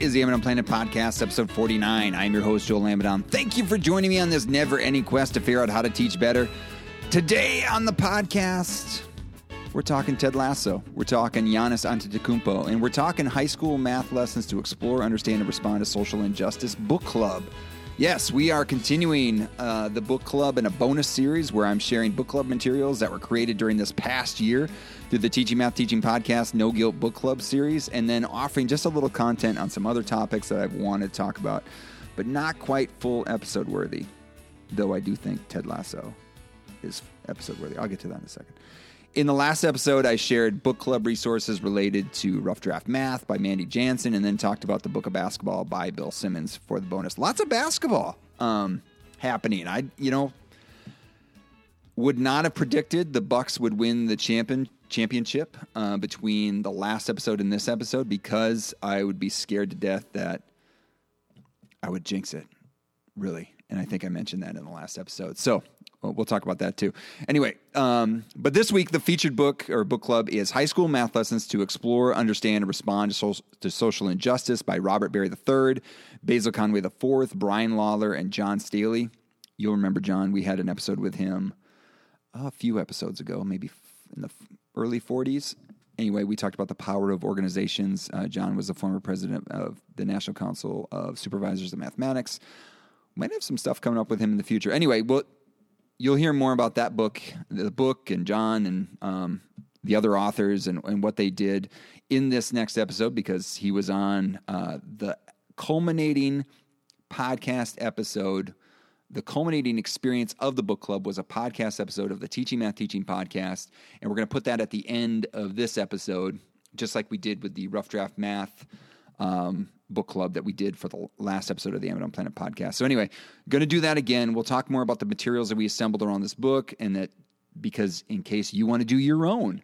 is the Amidon Planet Podcast, episode 49. I'm your host, Joel Amidon. Thank you for joining me on this never ending quest to figure out how to teach better. Today on the podcast, we're talking Ted Lasso. We're talking Giannis Antetokounmpo, and we're talking high school math lessons to explore, understand, and respond to social injustice book club. Yes, we are continuing uh, the book club in a bonus series where I'm sharing book club materials that were created during this past year through the Teaching Math Teaching Podcast No Guilt Book Club series, and then offering just a little content on some other topics that I've wanted to talk about, but not quite full episode worthy. Though I do think Ted Lasso is episode worthy. I'll get to that in a second. In the last episode, I shared book club resources related to Rough Draft Math by Mandy Jansen, and then talked about the Book of Basketball by Bill Simmons for the bonus. Lots of basketball um, happening. I, you know, would not have predicted the Bucks would win the champion championship uh, between the last episode and this episode because I would be scared to death that I would jinx it, really. And I think I mentioned that in the last episode. So well, talk about that too. Anyway, um, but this week the featured book or book club is High School Math Lessons to Explore, Understand, and Respond to, Social, to Social Injustice by Robert Berry III, Basil Conway IV, Brian Lawler, and John Staley. You'll remember John. We had an episode with him a few episodes ago, maybe in the early 40s. Anyway, we talked about the power of organizations. Uh, John was the former president of the National Council of Supervisors of Mathematics. Might have some stuff coming up with him in the future. Anyway, well, you'll hear more about that book, the book, and John and um, the other authors and, and, what they did in this next episode because he was on uh, the culminating podcast episode. The culminating experience of the book club was a podcast episode of the Teaching Math Teaching podcast. And we're going to put that at the end of this episode, just like we did with the Rough Draft Math um, book club that we did for the last episode of the Amidon Planet podcast. So anyway, going to do that again. We'll talk more about the materials that we assembled around this book and that because in case you want to do your own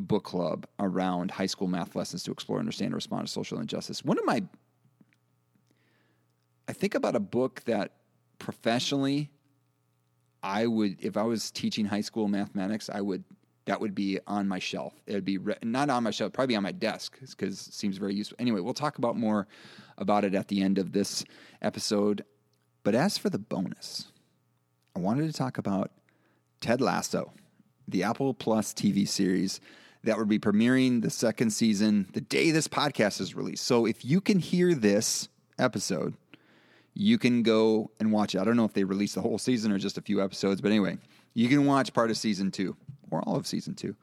book club around high school math lessons to explore, understand, and respond to social injustice. One of my I think about a book that professionally I would if I was teaching high school mathematics, I would that would be on my shelf. It would be re- not on my shelf, probably on my desk because it seems very useful. Anyway, we'll talk about more about it at the end of this episode. But as for the bonus, I wanted to talk about Ted Lasso, the Apple Plus TV series that would be premiering the second season the day this podcast is released. So if you can hear this episode, you can go and watch it. I don't know if they release the whole season or just a few episodes, but anyway, you can watch part of season two or all of season two.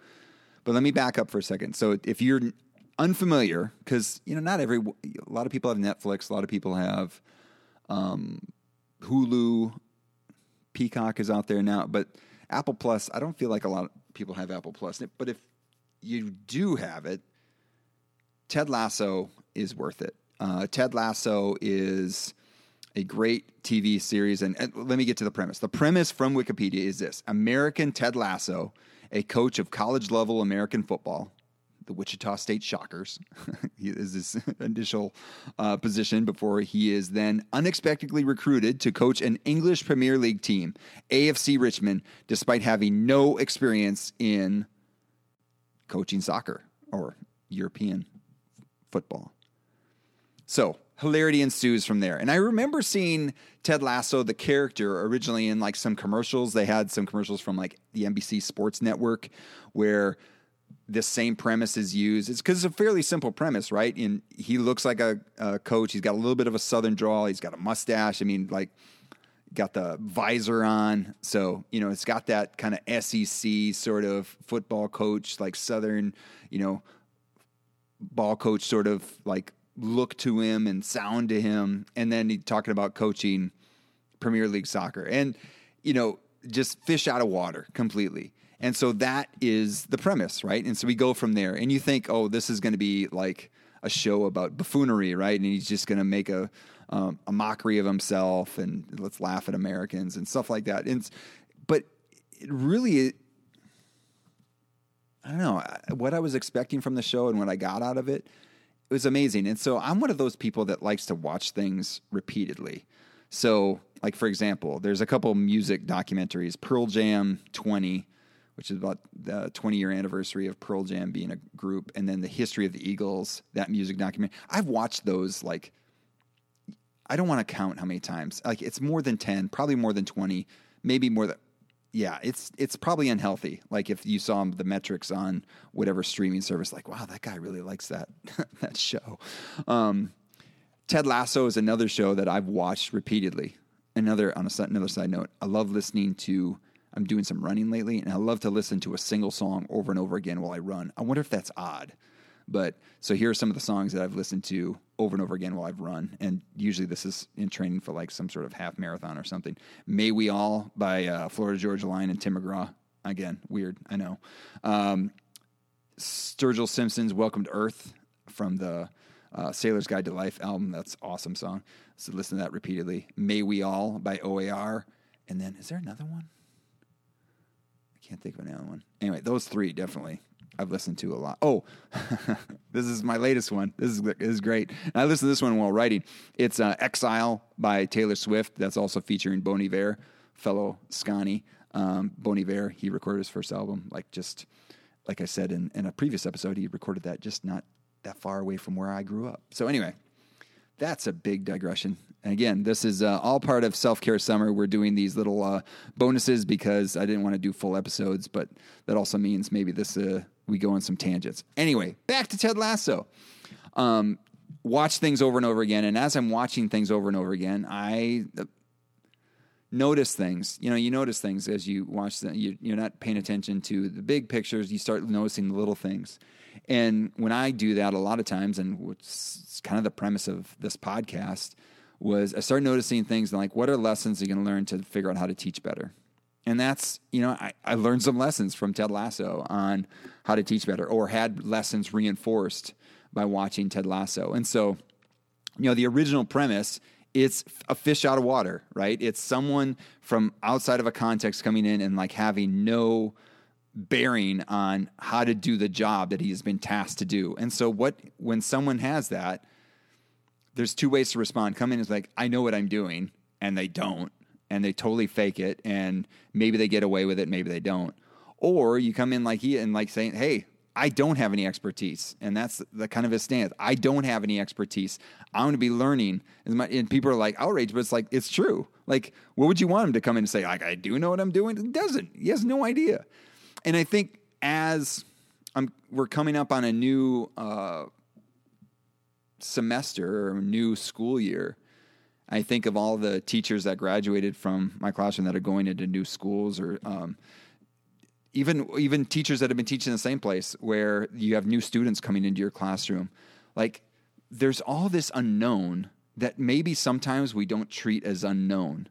But let me back up for a second. So if you're unfamiliar, because you know not every a lot of people have Netflix, a lot of people have um, Hulu, Peacock is out there now, but Apple Plus. I don't feel like a lot of people have Apple Plus. But if you do have it, Ted Lasso is worth it. Uh, Ted Lasso is a great TV series. And, and, let me get to the premise. The premise from Wikipedia is this American Ted Lasso a coach of college level American football, the Wichita State Shockers. is his initial uh, position before he is then unexpectedly recruited to coach an English Premier League team, AFC Richmond, despite having no experience in coaching soccer or European football. So, hilarity ensues from there. And I remember seeing Ted Lasso, the character, originally in like some commercials. They had some commercials from like the NBC Sports Network where this same premise is used. It's because it's a fairly simple premise, right? And he looks like a, a, coach. He's got a little bit of a southern drawl. He's got a mustache. I mean, like, got the visor on. So, you know, it's got that kind of SEC sort of football coach, like southern, you know, ball coach sort of like look to him and sound to him. And then he talking about coaching Premier League soccer and, you know, just fish out of water completely. And so that is the premise, right? And so we go from there. And you think, oh, this is going to be like a show about buffoonery, right? And he's just going to make a um, a mockery of himself and let's laugh at Americans and stuff like that. And but it really, I don't know what I was expecting from the show and what I got out of it it was amazing. And so I'm one of those people that likes to watch things repeatedly. So, like for example, there's a couple music documentaries, Pearl Jam 20, which is about the 20 year anniversary of Pearl Jam being a group, and then the history of the Eagles, that music documentary. I've watched those like I don't want to count how many times. Like it's more than 10, probably more than 20, maybe more than yeah, it's it's probably unhealthy. Like if you saw the metrics on whatever streaming service, like wow, that guy really likes that that show. Um, Ted Lasso is another show that I've watched repeatedly. Another on a, another side note, I love listening to. I'm doing some running lately, and I love to listen to a single song over and over again while I run. I wonder if that's odd. But so here are some of the songs that I've listened to over and over again while I've run. And usually this is in training for like some sort of half marathon or something. May We All by uh, Florida Georgia Line and Tim McGraw. Again, weird, I know. Um, Sturgill Simpson's Welcome to Earth from the uh, Sailor's Guide to Life album. That's awesome song. So listen to that repeatedly. May We All by OAR. And then is there another one? I can't think of another one. Anyway, those three definitely I've listened to a lot. Oh, this is my latest one. This is, this is great. And I listened to this one while writing. It's uh, Exile by Taylor Swift. That's also featuring Bon Iver, fellow Scotty. Um, bon Iver, he recorded his first album, like just, like I said in, in a previous episode, he recorded that just not that far away from where I grew up. So anyway, that's a big digression. And again, this is uh, all part of Self Care Summer. We're doing these little uh, bonuses because I didn't want to do full episodes, but that also means maybe this uh, we go on some tangents. Anyway, back to Ted Lasso. Um, watch things over and over again, and as I'm watching things over and over again, I uh, notice things. You know, you notice things as you watch them. You, you're not paying attention to the big pictures. You start noticing the little things. And when I do that, a lot of times, and what's kind of the premise of this podcast was I started noticing things like what are lessons you're going to learn to figure out how to teach better. And that's, you know, I, I learned some lessons from Ted Lasso on how to teach better or had lessons reinforced by watching Ted Lasso. And so, you know, the original premise it's a fish out of water, right? It's someone from outside of a context coming in and like having no bearing on how to do the job that he has been tasked to do. And so what when someone has that, there's two ways to respond. Come in as like, I know what I'm doing, and they don't, and they totally fake it, and maybe they get away with it, maybe they don't. Or you come in like he and like saying, Hey, I don't have any expertise. And that's the kind of his stance. I don't have any expertise. I'm going to be learning. And people are like outraged, but it's like, it's true. Like, what would you want him to come in and say, like, I do know what I'm doing? He doesn't. He has no idea. And I think as I'm, we're coming up on a new uh, semester or new school year, I think of all the teachers that graduated from my classroom that are going into new schools or um, even even teachers that have been teaching in the same place where you have new students coming into your classroom. Like there's all this unknown that maybe sometimes we don't treat as unknown.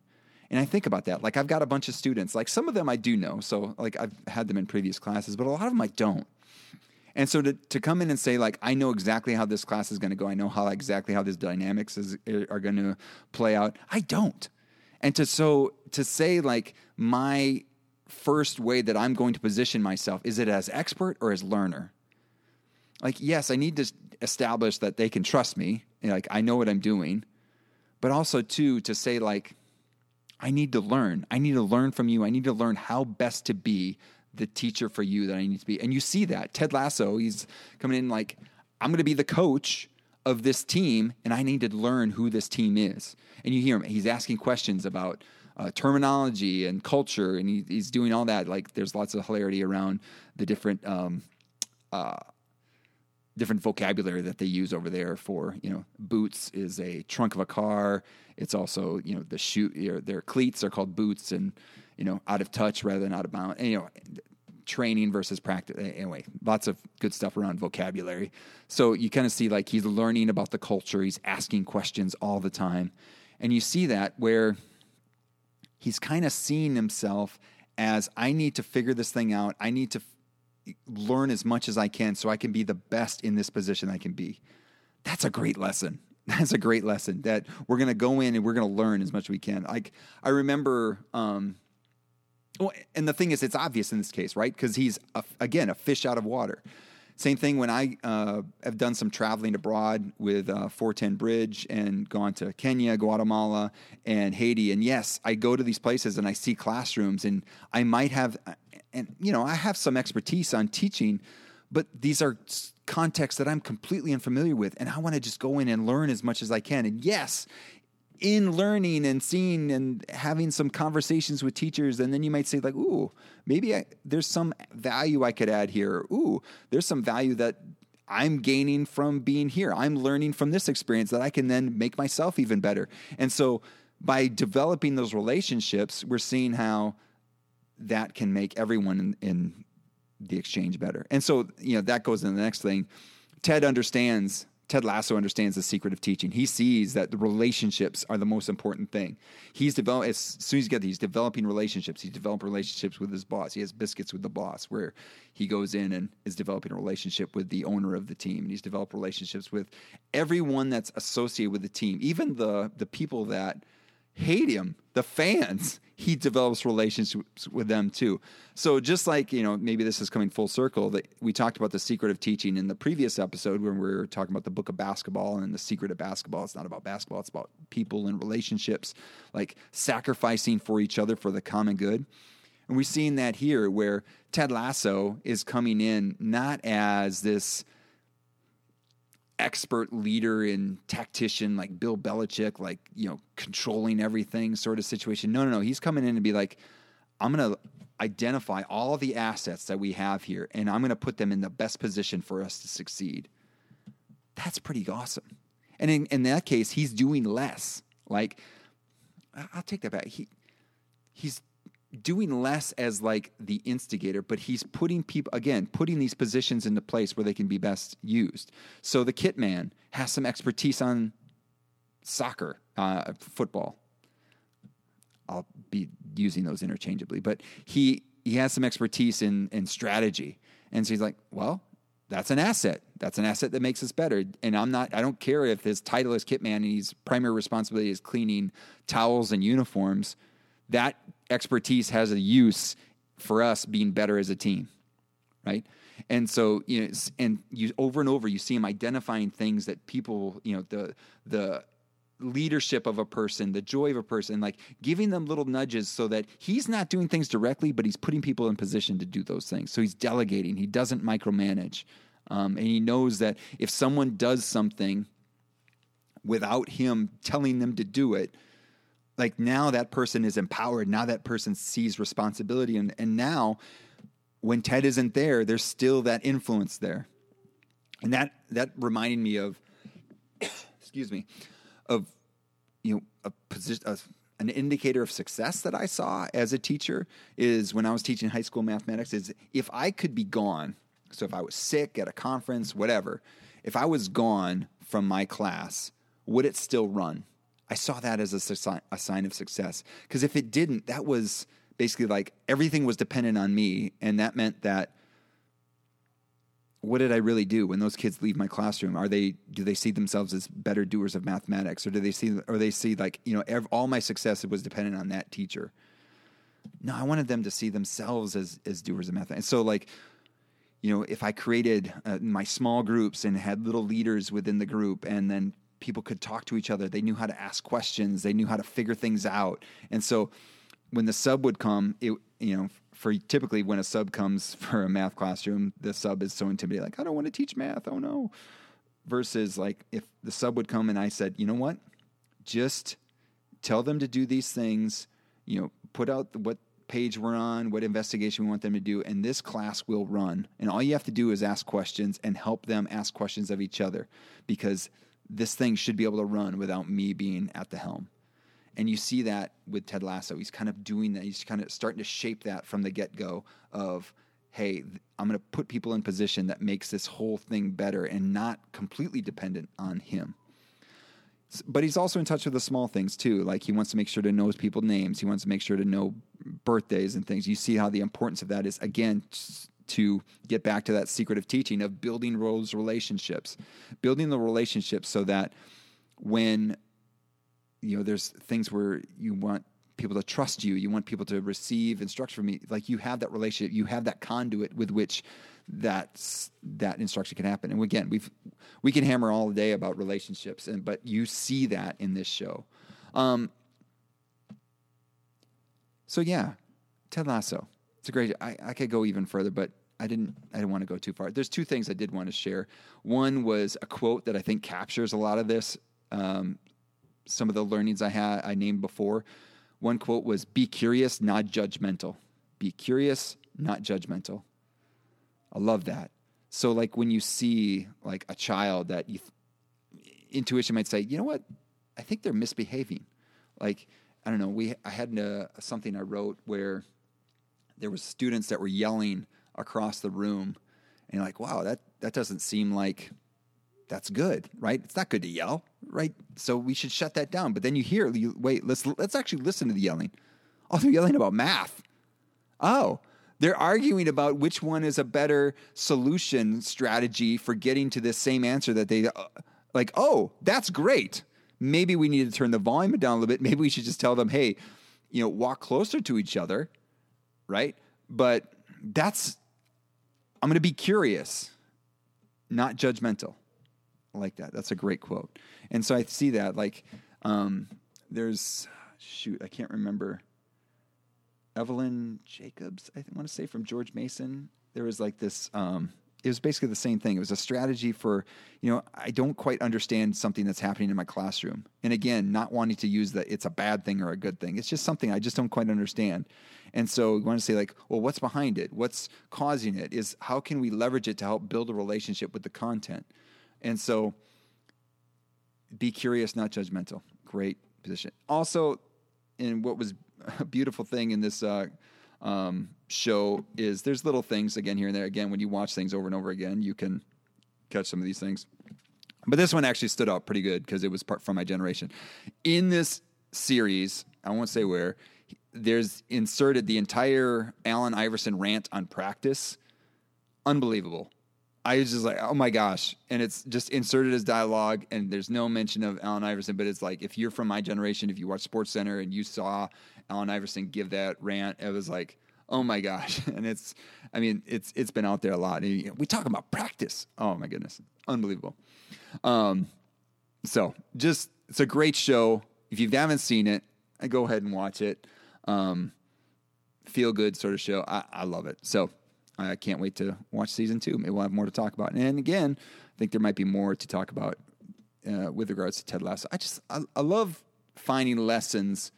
And I think about that. Like I've got a bunch of students, like some of them I do know. So like I've had them in previous classes, but a lot of them I don't. And so to, to come in and say like I know exactly how this class is going to go, I know how exactly how these dynamics is are going to play out. I don't. And to so to say like my first way that I'm going to position myself is it as expert or as learner? Like yes, I need to establish that they can trust me, like I know what I'm doing, but also too to say like I need to learn. I need to learn from you. I need to learn how best to be the teacher for you that I need to be. And you see that. Ted Lasso, he's coming in like, I'm going to be the coach of this team, and I need to learn who this team is. And you hear him, he's asking questions about uh, terminology and culture, and he, he's doing all that. Like, there's lots of hilarity around the different. Um, uh, different vocabulary that they use over there for you know boots is a trunk of a car it's also you know the shoe their cleats are called boots and you know out of touch rather than out of bounds and, you know training versus practice. Anyway, lots of good stuff around vocabulary. So you kind of see like he's learning about the culture, he's asking questions all the time. And you see that where he's kind of seeing himself as I need to figure this thing out. I need to f- learn as much as I can so I can be the best in this position I can be. That's a great lesson. That's a great lesson that we're going to go in and we're going to learn as much as we can. Like I remember um, well, and the thing is, it's obvious in this case, right? Because he's, a, again, a fish out of water. Same thing when I uh, have done some traveling abroad with uh, 410 Bridge and gone to Kenya, Guatemala, and Haiti. And yes, I go to these places and I see classrooms, and I might have, and you know, I have some expertise on teaching, but these are contexts that I'm completely unfamiliar with, and I want to just go in and learn as much as I can. And yes, in learning and seeing and having some conversations with teachers and then you might say like ooh maybe I, there's some value i could add here. Ooh there's some value that i'm gaining from being here. I'm learning from this experience that i can then make myself even better. And so by developing those relationships we're seeing how that can make everyone in, in the exchange better. And so you know that goes into the next thing. Ted understands Ted Lasso understands the secret of teaching. He sees that the relationships are the most important thing. He's develop as soon as you get these developing relationships. He's developing relationships with his boss. He has biscuits with the boss, where he goes in and is developing a relationship with the owner of the team, and he's developed relationships with everyone that's associated with the team, even the the people that hate him, the fans, he develops relationships with them too. So just like, you know, maybe this is coming full circle that we talked about the secret of teaching in the previous episode when we were talking about the book of basketball and the secret of basketball. It's not about basketball, it's about people and relationships, like sacrificing for each other for the common good. And we've seen that here where Ted Lasso is coming in not as this expert leader and tactician like Bill Belichick, like, you know, controlling everything sort of situation. No, no, no. He's coming in to be like, I'm going to identify all the assets that we have here and I'm going to put them in the best position for us to succeed. That's pretty awesome. And in, in that case, he's doing less. Like, I'll take that back. He, he's doing less as like the instigator, but he's putting people again, putting these positions into place where they can be best used. So the kit man has some expertise on soccer, uh, football. I'll be using those interchangeably, but he he has some expertise in in strategy, and so he's like, well. That's an asset. That's an asset that makes us better. And I'm not, I don't care if his title is kit man and his primary responsibility is cleaning towels and uniforms that expertise has a use for us being better as a team, right? And so, you know, and you over and over, you see him identifying things that people, you know, the the leadership of a person, the joy of a person, like giving them little nudges so that he's not doing things directly, but he's putting people in position to do those things. So he's delegating. He doesn't micromanage, um, and he knows that if someone does something without him telling them to do it, like now that person is empowered now that person sees responsibility and, and now when ted isn't there there's still that influence there. And that that reminded me of excuse me of you know a position a, an indicator of success that i saw as a teacher is when i was teaching high school mathematics is if i could be gone so if i was sick at a conference whatever if i was gone from my class would it still run I saw that as a, a sign of success. Because if it didn't, that was basically like everything was dependent on me. And that meant that what did I really do when those kids leave my classroom? Are they do they see themselves as better doers of mathematics, or do they see or they see like you know ev- all my success was dependent on that teacher? No, I wanted them to see themselves as as doers of math. And So like you know, if I created uh, my small groups and had little leaders within the group, and then people could talk to each other. They knew how to ask questions. They knew how to figure things out. And so when the sub would come, it you know, for typically when a sub comes for a math classroom, the sub is so intimidated, like, I don't want to teach math. Oh no. Versus like if the sub would come and I said, you know what? Just tell them to do these things, you know, put out what page we're on, what investigation we want them to do, and this class will run. And all you have to do is ask questions and help them ask questions of each other because this thing should be able to run without me being at the helm. And you see that with Ted Lasso. He's kind of doing that. He's kind of starting to shape that from the get go of, hey, I'm going to put people in position that makes this whole thing better and not completely dependent on him. But he's also in touch with the small things too. Like he wants to make sure to know people's names. He wants to make sure to know birthdays and things. You see how the importance of that is again to get back to that secret of teaching of building those relationships, building the relationships so that when you know there's things where you want people to trust you, you want people to receive instruction from you, like you have that relationship, you have that conduit with which that's that instruction can happen. And again, we've we can hammer all day about relationships, and but you see that in this show. Um, so yeah, Ted Lasso. It's a great. I, I could go even further, but I didn't. I didn't want to go too far. There's two things I did want to share. One was a quote that I think captures a lot of this. Um, some of the learnings I had I named before. One quote was, "Be curious, not judgmental. Be curious, not judgmental." I love that. So, like when you see like a child that you intuition might say, you know what, I think they're misbehaving. Like I don't know. We I had a, something I wrote where there was students that were yelling across the room, and you're like, wow, that that doesn't seem like that's good, right? It's not good to yell, right? So we should shut that down. But then you hear, you, wait, let's let's actually listen to the yelling. Oh, they're yelling about math. Oh, they're arguing about which one is a better solution strategy for getting to this same answer that they uh, like. Oh, that's great. Maybe we need to turn the volume down a little bit. Maybe we should just tell them, hey, you know, walk closer to each other, right? But that's I'm going to be curious, not judgmental. I like that. That's a great quote. And so I see that like um, there's shoot, I can't remember. Evelyn Jacobs, I want to say from George Mason. There was like this. Um, it was basically the same thing. It was a strategy for, you know, I don't quite understand something that's happening in my classroom. And again, not wanting to use that it's a bad thing or a good thing. It's just something I just don't quite understand. And so we want to say, like, well, what's behind it? What's causing it? Is how can we leverage it to help build a relationship with the content? And so be curious, not judgmental. Great position. Also, in what was a beautiful thing in this uh, um, show is there's little things again here and there. Again, when you watch things over and over again, you can catch some of these things. But this one actually stood out pretty good because it was part from my generation. In this series, I won't say where, there's inserted the entire Allen Iverson rant on practice. Unbelievable. I was just like, oh my gosh. And it's just inserted as dialogue, and there's no mention of Allen Iverson, but it's like, if you're from my generation, if you watch Sports Center and you saw Allen Iverson give that rant, it was like, oh my gosh. And it's, I mean, it's it's been out there a lot. And We talk about practice. Oh my goodness. Unbelievable. Um, so just, it's a great show. If you haven't seen it, go ahead and watch it um, feel good sort of show. I, I love it. So I can't wait to watch season two. Maybe we'll have more to talk about. And again, I think there might be more to talk about uh, with regards to Ted Lasso. I just I, I love finding lessons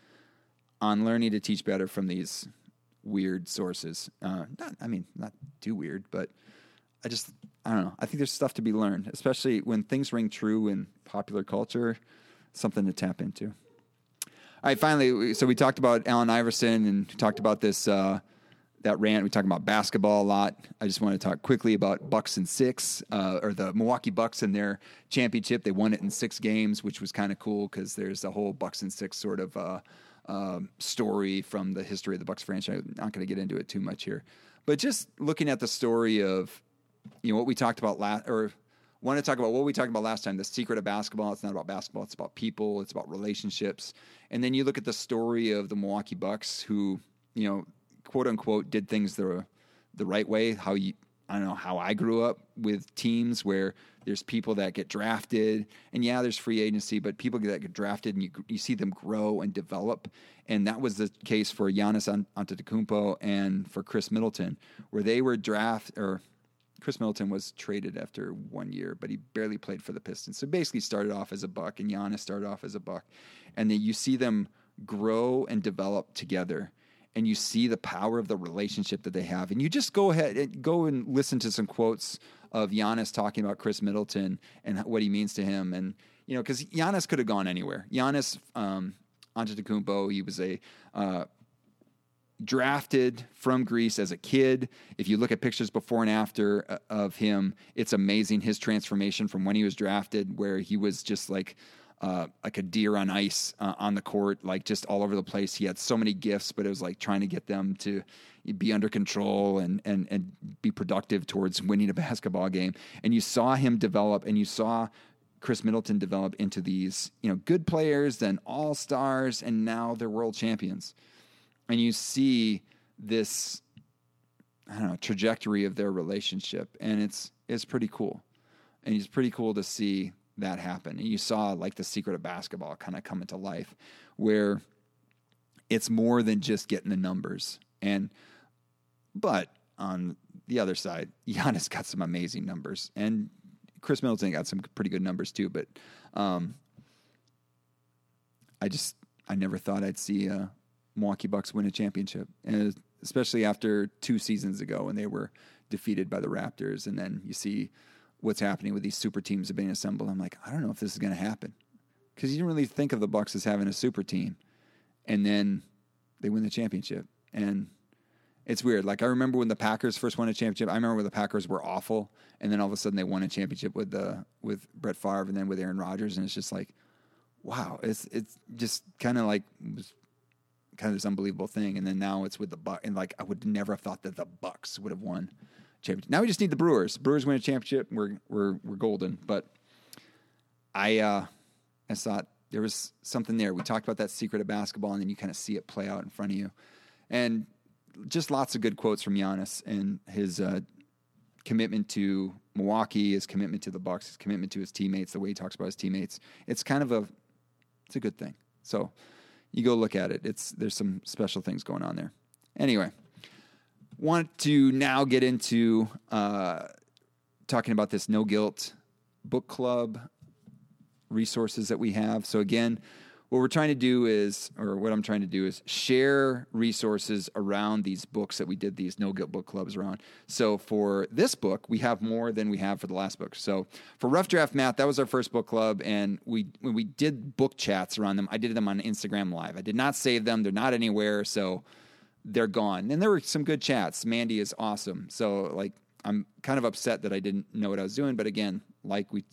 on learning to teach better from these weird sources. Uh, not, I mean, not too weird, but I just I don't know. I think there's stuff to be learned, especially when things ring true in popular culture. Something to tap into. All right, finally, so we talked about Allen Iverson and talked about this uh, that rant. We talked about basketball a lot. I just want to talk quickly about Bucks and six, uh, or the Milwaukee Bucks and their championship. They won it in six games, which was kind of cool because there's a whole Bucks and six sort of uh, um, story from the history of the Bucks franchise. I'm not going to get into it too much here, but just looking at the story of you know what we talked about last or want to talk about what we talked about last time the secret of basketball. It's not about basketball, it's about people, it's about relationships. And then you look at the story of the Milwaukee Bucks who, you know, quote unquote, did things the, the right way. How you, I don't know, how I grew up with teams where there's people that get drafted, and yeah, there's free agency, but people that get drafted and you, you see them grow and develop. And that was the case for Giannis Antetokounmpo and for Khris Middleton, where they were draft or Khris Middleton was traded after one year, but he barely played for the Pistons. So basically started off as a buck, and Giannis started off as a buck. And then you see them grow and develop together. And you see the power of the relationship that they have. And you just go ahead and go and listen to some quotes of Giannis talking about Khris Middleton and what he means to him. And, you know, because Giannis could have gone anywhere. Giannis um, Antetokounmpo, he was a uh, drafted from Greece as a kid. If you look at pictures before and after uh, of him, it's amazing his transformation from when he was drafted, where he was just like uh, like a deer on ice uh, on the court, like just all over the place. He had so many gifts, but it was like trying to get them to be under control and and and be productive towards winning a basketball game. And you saw him develop, and you saw Khris Middleton develop into these you know good players, then all stars, and now they're world champions and you see this I don't know trajectory of their relationship, and it's it's pretty cool, and it's pretty cool to see that happen. And you saw like the secret of basketball kind of come into life, where it's more than just getting the numbers. And but on the other side, Giannis got some amazing numbers, and Khris Middleton got some pretty good numbers too. But um, I just I never thought I'd see uh, Milwaukee Bucks win a championship, and especially after two seasons ago when they were defeated by the Raptors, and then you see what's happening with these super teams that are being assembled. I'm like, I don't know if this is going to happen because you didn't really think of the Bucks as having a super team, and then they win the championship, and it's weird. Like I remember when the Packers first won a championship. I remember when the Packers were awful, and then all of a sudden they won a championship with the with Brett Favre, and then with Aaron Rodgers, and it's just like, wow, it's it's just kind of like was kind of this unbelievable thing. And then now it's with the Buck, and like I would never have thought that the Bucks would have won championship. Now we just need the Brewers. Brewers win a championship, we're we're we're golden. But I uh, I thought there was something there. We talked about that secret of basketball, and then you kind of see it play out in front of you, and just lots of good quotes from Giannis and his uh, commitment to Milwaukee, his commitment to the Bucks, his commitment to his teammates, the way he talks about his teammates. It's kind of a it's a good thing. So you go look at it. It's there's some special things going on there. Anyway, want to now get into uh, talking about this no guilt book club resources that we have. So again, what we're trying to do is, or what I'm trying to do is share resources around these books that we did these no guilt book clubs around. So for this book, we have more than we have for the last book. So for Rough Draft Math, that was our first book club, and we when we did book chats around them, I did them on Instagram Live. I did not save them; they're not anywhere, so they're gone. And there were some good chats. Mandy is awesome, so like I'm kind of upset that I didn't know what I was doing, but again, like we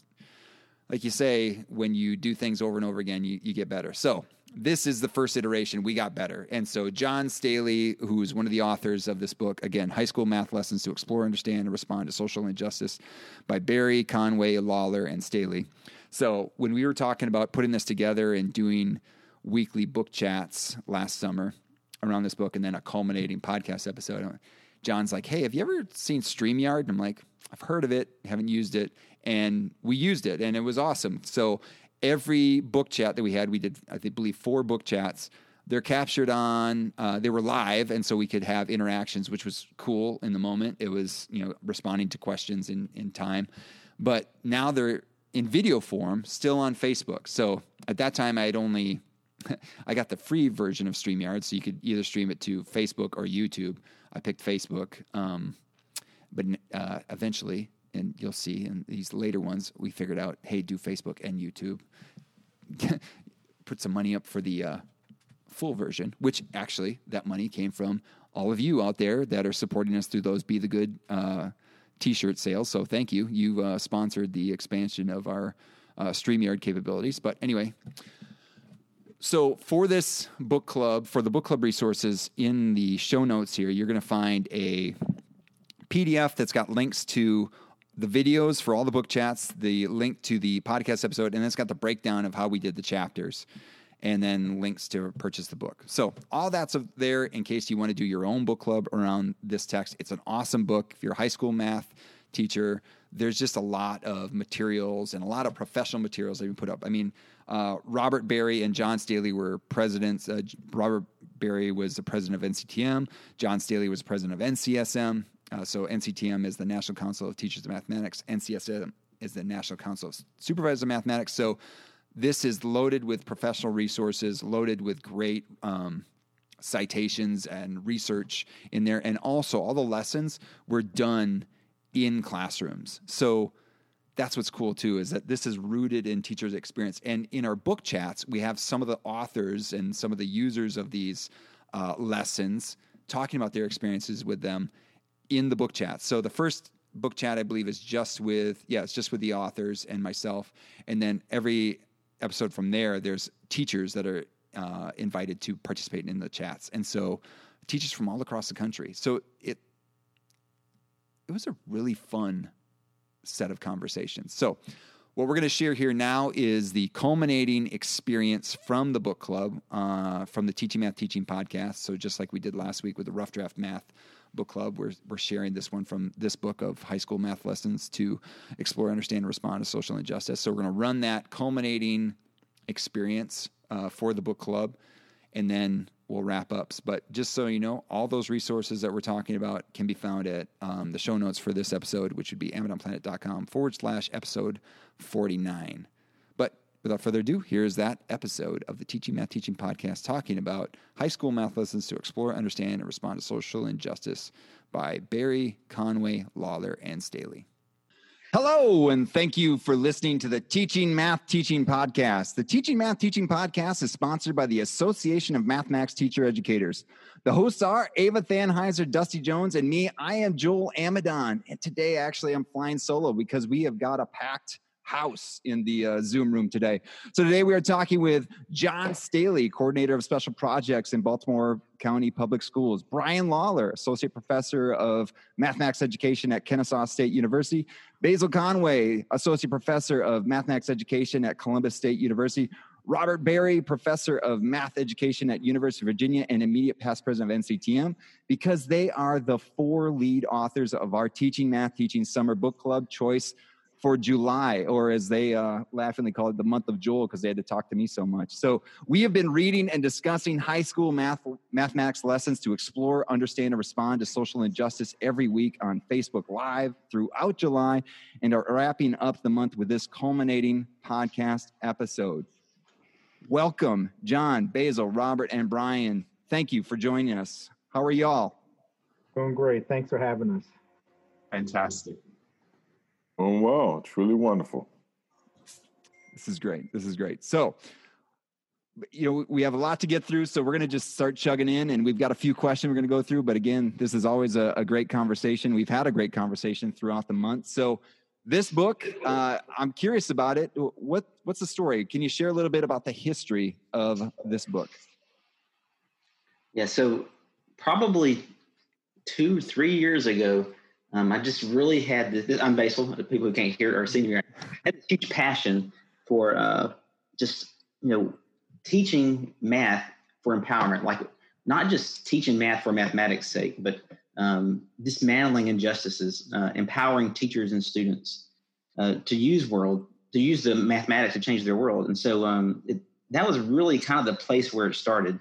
like you say, when you do things over and over again, you, you get better. So this is the first iteration. We got better. And so John Staley, who's one of the authors of this book, again, High School Math Lessons to Explore, Understand, and Respond to Social Injustice by Berry, Conway, Lawler, and Staley. So when we were talking about putting this together and doing weekly book chats last summer around this book and then a culminating podcast episode, John's like, hey, have you ever seen StreamYard? And I'm like, I've heard of it, haven't used it and we used it and it was awesome. So every book chat that we had, we did, I believe, four book chats. They're captured on, uh, they were live, and so we could have interactions, which was cool in the moment. It was, you know, responding to questions in, in time. But now they're in video form, still on Facebook. So at that time, I had only, I got the free version of StreamYard, so you could either stream it to Facebook or YouTube. I picked Facebook. Um, but uh, eventually and you'll see in these later ones, we figured out, hey, do Facebook and YouTube. Put some money up for the uh, full version, which actually that money came from all of you out there that are supporting us through those Be the Good uh, t-shirt sales. So thank you. You uh, sponsored the expansion of our uh, StreamYard capabilities. But anyway, so for this book club, for the book club resources in the show notes here, you're going to find a PDF that's got links to the videos for all the book chats, the link to the podcast episode, and it's got the breakdown of how we did the chapters, and then links to purchase the book. So all that's there in case you want to do your own book club around this text. It's an awesome book. If you're a high school math teacher, there's just a lot of materials and a lot of professional materials that you put up. I mean, uh, Robert Berry and John Staley were presidents. Uh, Robert Berry was the president of NCTM. John Staley was president of NCSM. Uh, so NCTM is the National Council of Teachers of Mathematics. NCSM is the National Council of Supervisors of Mathematics. So this is loaded with professional resources, loaded with great um, citations and research in there, and also all the lessons were done in classrooms. So that's what's cool too is that this is rooted in teachers' experience. And in our book chats, we have some of the authors and some of the users of these uh, lessons talking about their experiences with them in the book chat. So the first book chat I believe is just with yeah, it's just with the authors and myself, and then every episode from there, there's teachers that are uh, invited to participate in the chats, and so teachers from all across the country. So it it was a really fun set of conversations. So what we're going to share here now is the culminating experience from the book club, uh, from the Teaching Math Teaching podcast. So just like we did last week with the Rough Draft Math book club. We're, we're sharing this one from this book of high school math lessons to explore, understand, and respond to social injustice. So we're going to run that culminating experience uh, for the book club, and then we'll wrap up. But just so you know, all those resources that we're talking about can be found at um, the show notes for this episode, which would be amidonplanet.com forward slash episode 49. But without further ado, here's that episode of the Teaching Math Teaching Podcast talking about high school math lessons to explore, understand, and respond to social injustice by Berry, Conway, Lawler, and Staley. Hello, and thank you for listening to the Teaching Math Teaching Podcast. The Teaching Math Teaching Podcast is sponsored by the Association of Mathematics Teacher Educators. The hosts are Eva Thanheiser, Dusty Jones, and me. I am Joel Amidon. And today, actually, I'm flying solo because we have got a packed house in the uh, Zoom room today. So today we are talking with John Staley, coordinator of special projects in Baltimore County Public Schools, Brian Lawler, associate professor of mathematics education at Kennesaw State University, Basil Conway, associate professor of mathematics education at Columbus State University, Robert Berry, professor of math education at University of Virginia and immediate past president of NCTM, because they are the four lead authors of our Teaching Math Teaching Summer Book Club Choice for July, or as they uh, laughingly call it, the month of Joel, because they had to talk to me so much. So we have been reading and discussing high school math mathematics lessons to explore, understand, and respond to social injustice every week on Facebook Live throughout July, and are wrapping up the month with this culminating podcast episode. Welcome, John, Basil, Robert, and Brian. Thank you for joining us. How are y'all? Doing great. Thanks for having us. Fantastic. Oh, wow. Truly wonderful. This is great. This is great. So, you know, we have a lot to get through, so we're going to just start chugging in, and we've got a few questions we're going to go through. But again, this is always a, a great conversation. We've had a great conversation throughout the month. So, this book, uh, I'm curious about it. What what's the story? Can you share a little bit about the history of this book? Yeah. So, probably two, three years ago, um, I just really had this. I'm Basil. People who can't hear are seeing me. I had this huge passion for uh, just you know teaching math for empowerment, like not just teaching math for mathematics' sake, but um, dismantling injustices, uh, empowering teachers and students uh, to use world to use the mathematics to change their world. And so um, it, that was really kind of the place where it started.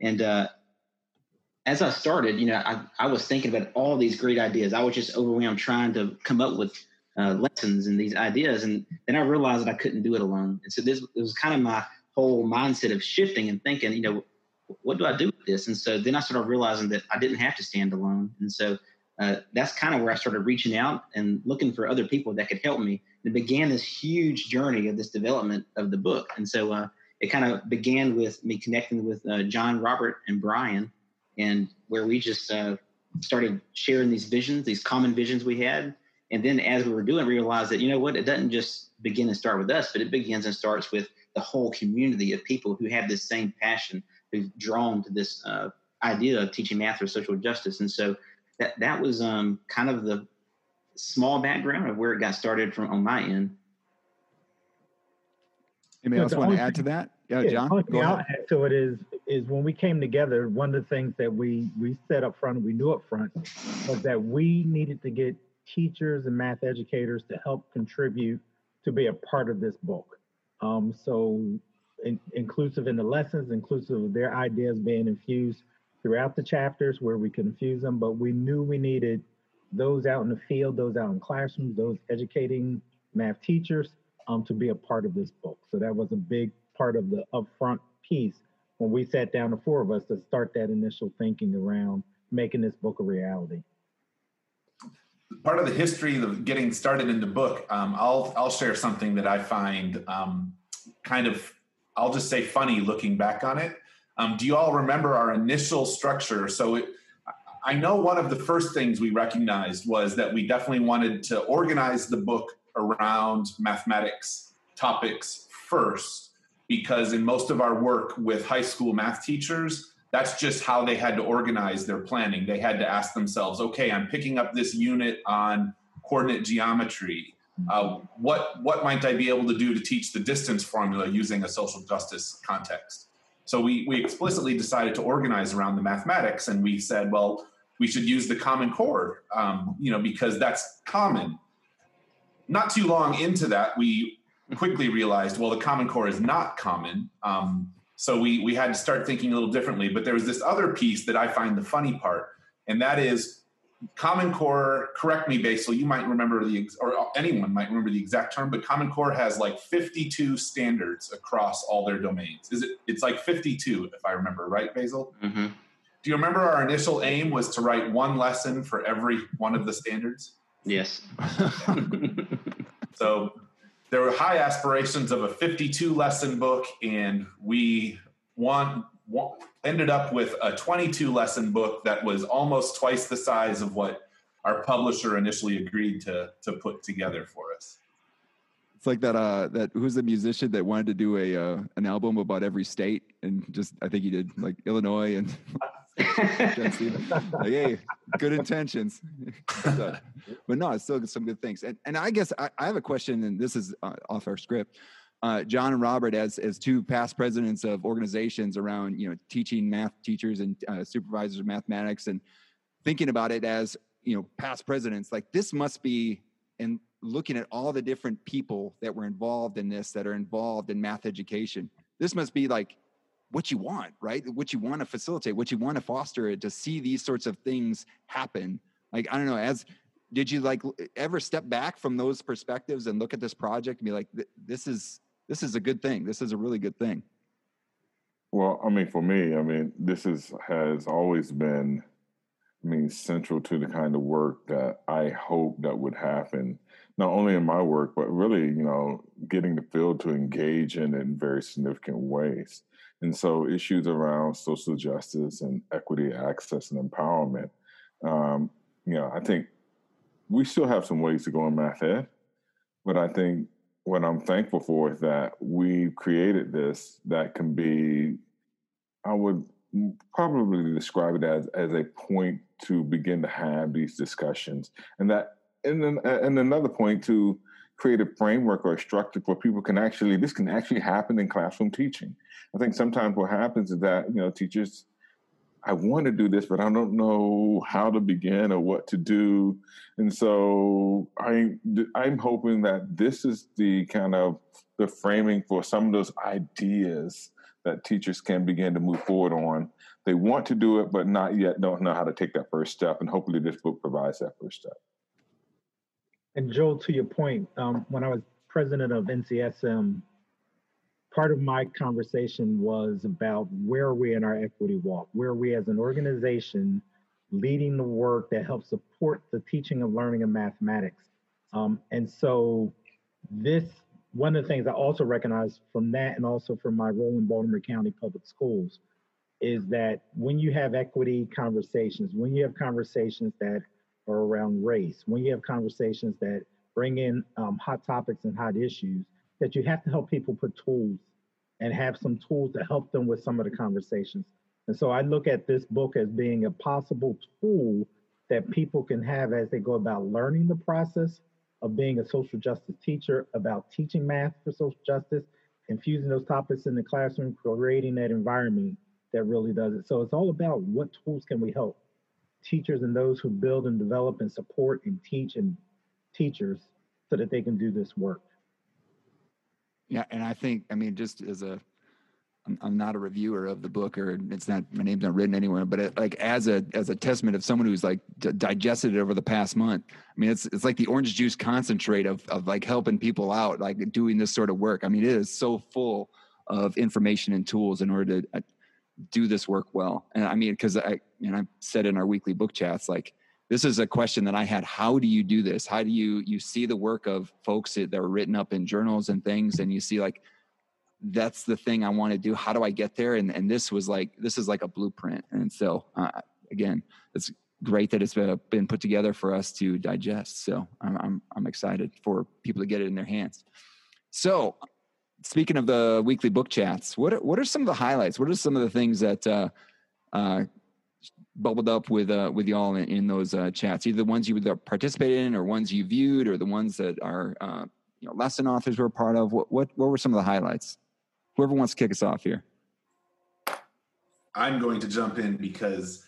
And uh, as I started, you know, I, I was thinking about all these great ideas. I was just overwhelmed trying to come up with uh, lessons and these ideas. And then I realized that I couldn't do it alone. And so this it was kind of my whole mindset of shifting and thinking, you know, what do I do with this? And so then I started realizing that I didn't have to stand alone. And so uh, that's kind of where I started reaching out and looking for other people that could help me. And it began this huge journey of this development of the book. And so uh, it kind of began with me connecting with uh, John, Robert, and Brian and where we just uh, started sharing these visions, these common visions we had. And then as we were doing, we realized that, you know what, it doesn't just begin and start with us, but it begins and starts with the whole community of people who have this same passion, who've drawn to this uh, idea of teaching math for social justice. And so that, that was um, kind of the small background of where it got started from on my end. Anybody else want to add to that? Yeah, yeah John. The only thing to it is is when we came together, one of the things that we we said up front, we knew up front, was that we needed to get teachers and math educators to help contribute to be a part of this book. Um, so in, inclusive in the lessons, inclusive of their ideas being infused throughout the chapters where we could infuse them, but we knew we needed those out in the field, those out in classrooms, those educating math teachers um, to be a part of this book. So that was a big part of the upfront piece when we sat down, the four of us, to start that initial thinking around making this book a reality. Part of the history of getting started in the book, um, I'll I'll share something that I find um, kind of I'll just say funny looking back on it. Um, do you all remember our initial structure? So it, I know one of the first things we recognized was that we definitely wanted to organize the book around mathematics topics first because in most of our work with high school math teachers, that's just how they had to organize their planning. They had to ask themselves, okay, I'm picking up this unit on coordinate geometry. Uh, what what might I be able to do to teach the distance formula using a social justice context? So we we explicitly decided to organize around the mathematics, and we said, well, we should use the Common Core, um, you know, because that's common. Not too long into that, we quickly realized, well, the Common Core is not common. Um, so we we had to start thinking a little differently. But there was this other piece that I find the funny part, and that is Common Core. Correct me, Basil. You might remember the or anyone might remember the exact term, but Common Core has like 52 standards across all their domains. Is it? It's like 52, if I remember right, Basil. Mm-hmm. Do you remember our initial aim was to write one lesson for every one of the standards? Yes. so there were high aspirations of a 52 lesson book, and we want, want, ended up with a 22 lesson book that was almost twice the size of what our publisher initially agreed to to put together for us. It's like that. Uh, that who's the musician that wanted to do a uh, an album about every state, and just I think he did like Illinois and like, hey, good intentions. but, but, no, it's still some good things. And, and I guess I, I have a question, and this is uh, off our script. Uh, John and Robert, as as two past presidents of organizations around you know teaching math teachers and uh, supervisors of mathematics, and thinking about it as you know past presidents, like this must be and looking at all the different people that were involved in this that are involved in math education. This must be like what you want, right? What you want to facilitate, what you want to foster to see these sorts of things happen. Like, I don't know, as did you like ever step back from those perspectives and look at this project and be like, this is, this is a good thing. This is a really good thing. Well, I mean, for me, I mean, this is, has always been, I mean, central to the kind of work that I hope that would happen, not only in my work, but really, you know, getting the field to engage in it in very significant ways. And so issues around social justice and equity, access, and empowerment, um, you know, I think we still have some ways to go in math ed, but I think what I'm thankful for is that we created this that can be, I would probably describe it as as a point to begin to have these discussions, and that and then and another point to create a framework or a structure where people can actually this can actually happen in classroom teaching. I think sometimes what happens is that you know teachers I want to do this, but I don't know how to begin or what to do. And so I, I'm hoping that this is the kind of the framing for some of those ideas that teachers can begin to move forward on. They want to do it, but not yet don't know how to take that first step. And hopefully this book provides that first step. And Joel, to your point, um, when I was president of NCSM, part of my conversation was about where are we in our equity walk? Where are we as an organization leading the work that helps support the teaching of learning of mathematics? Um, and so this, one of the things I also recognize from that and also from my role in Baltimore County Public Schools is that when you have equity conversations, when you have conversations that are around race, when you have conversations that bring in um, hot topics and hot issues, that you have to help people put tools and have some tools to help them with some of the conversations. And so I look at this book as being a possible tool that people can have as they go about learning the process of being a social justice teacher, about teaching math for social justice, infusing those topics in the classroom, creating that environment that really does it. So it's all about what tools can we help teachers and those who build and develop and support and teach and teachers so that they can do this work. Yeah, and I think I mean just as a I'm, not a reviewer of the book or it's not my name's not written anywhere, but it, like as a as a testament of someone who's like d- digested it over the past month. I mean, it's it's like the orange juice concentrate of of like helping people out, like doing this sort of work. I mean, it is so full of information and tools in order to uh, do this work well. And I mean, because I, and know, I said in our weekly book chats, like this is a question that I had. How do you do this? How do you you see the work of folks that are written up in journals and things, and you see like that's the thing I want to do. How do I get there? And and this was like this is like a blueprint. And so uh, again, it's great that it's been put together for us to digest. So I'm, I'm I'm excited for people to get it in their hands. So speaking of the weekly book chats, what are, what are some of the highlights? What are some of the things that uh, uh, bubbled up with uh, with y'all in, in those uh, chats? Either the ones you participated in, or ones you viewed, or the ones that our uh, you know lesson authors were part of. What what what were some of the highlights? Whoever wants to kick us off here. I'm going to jump in because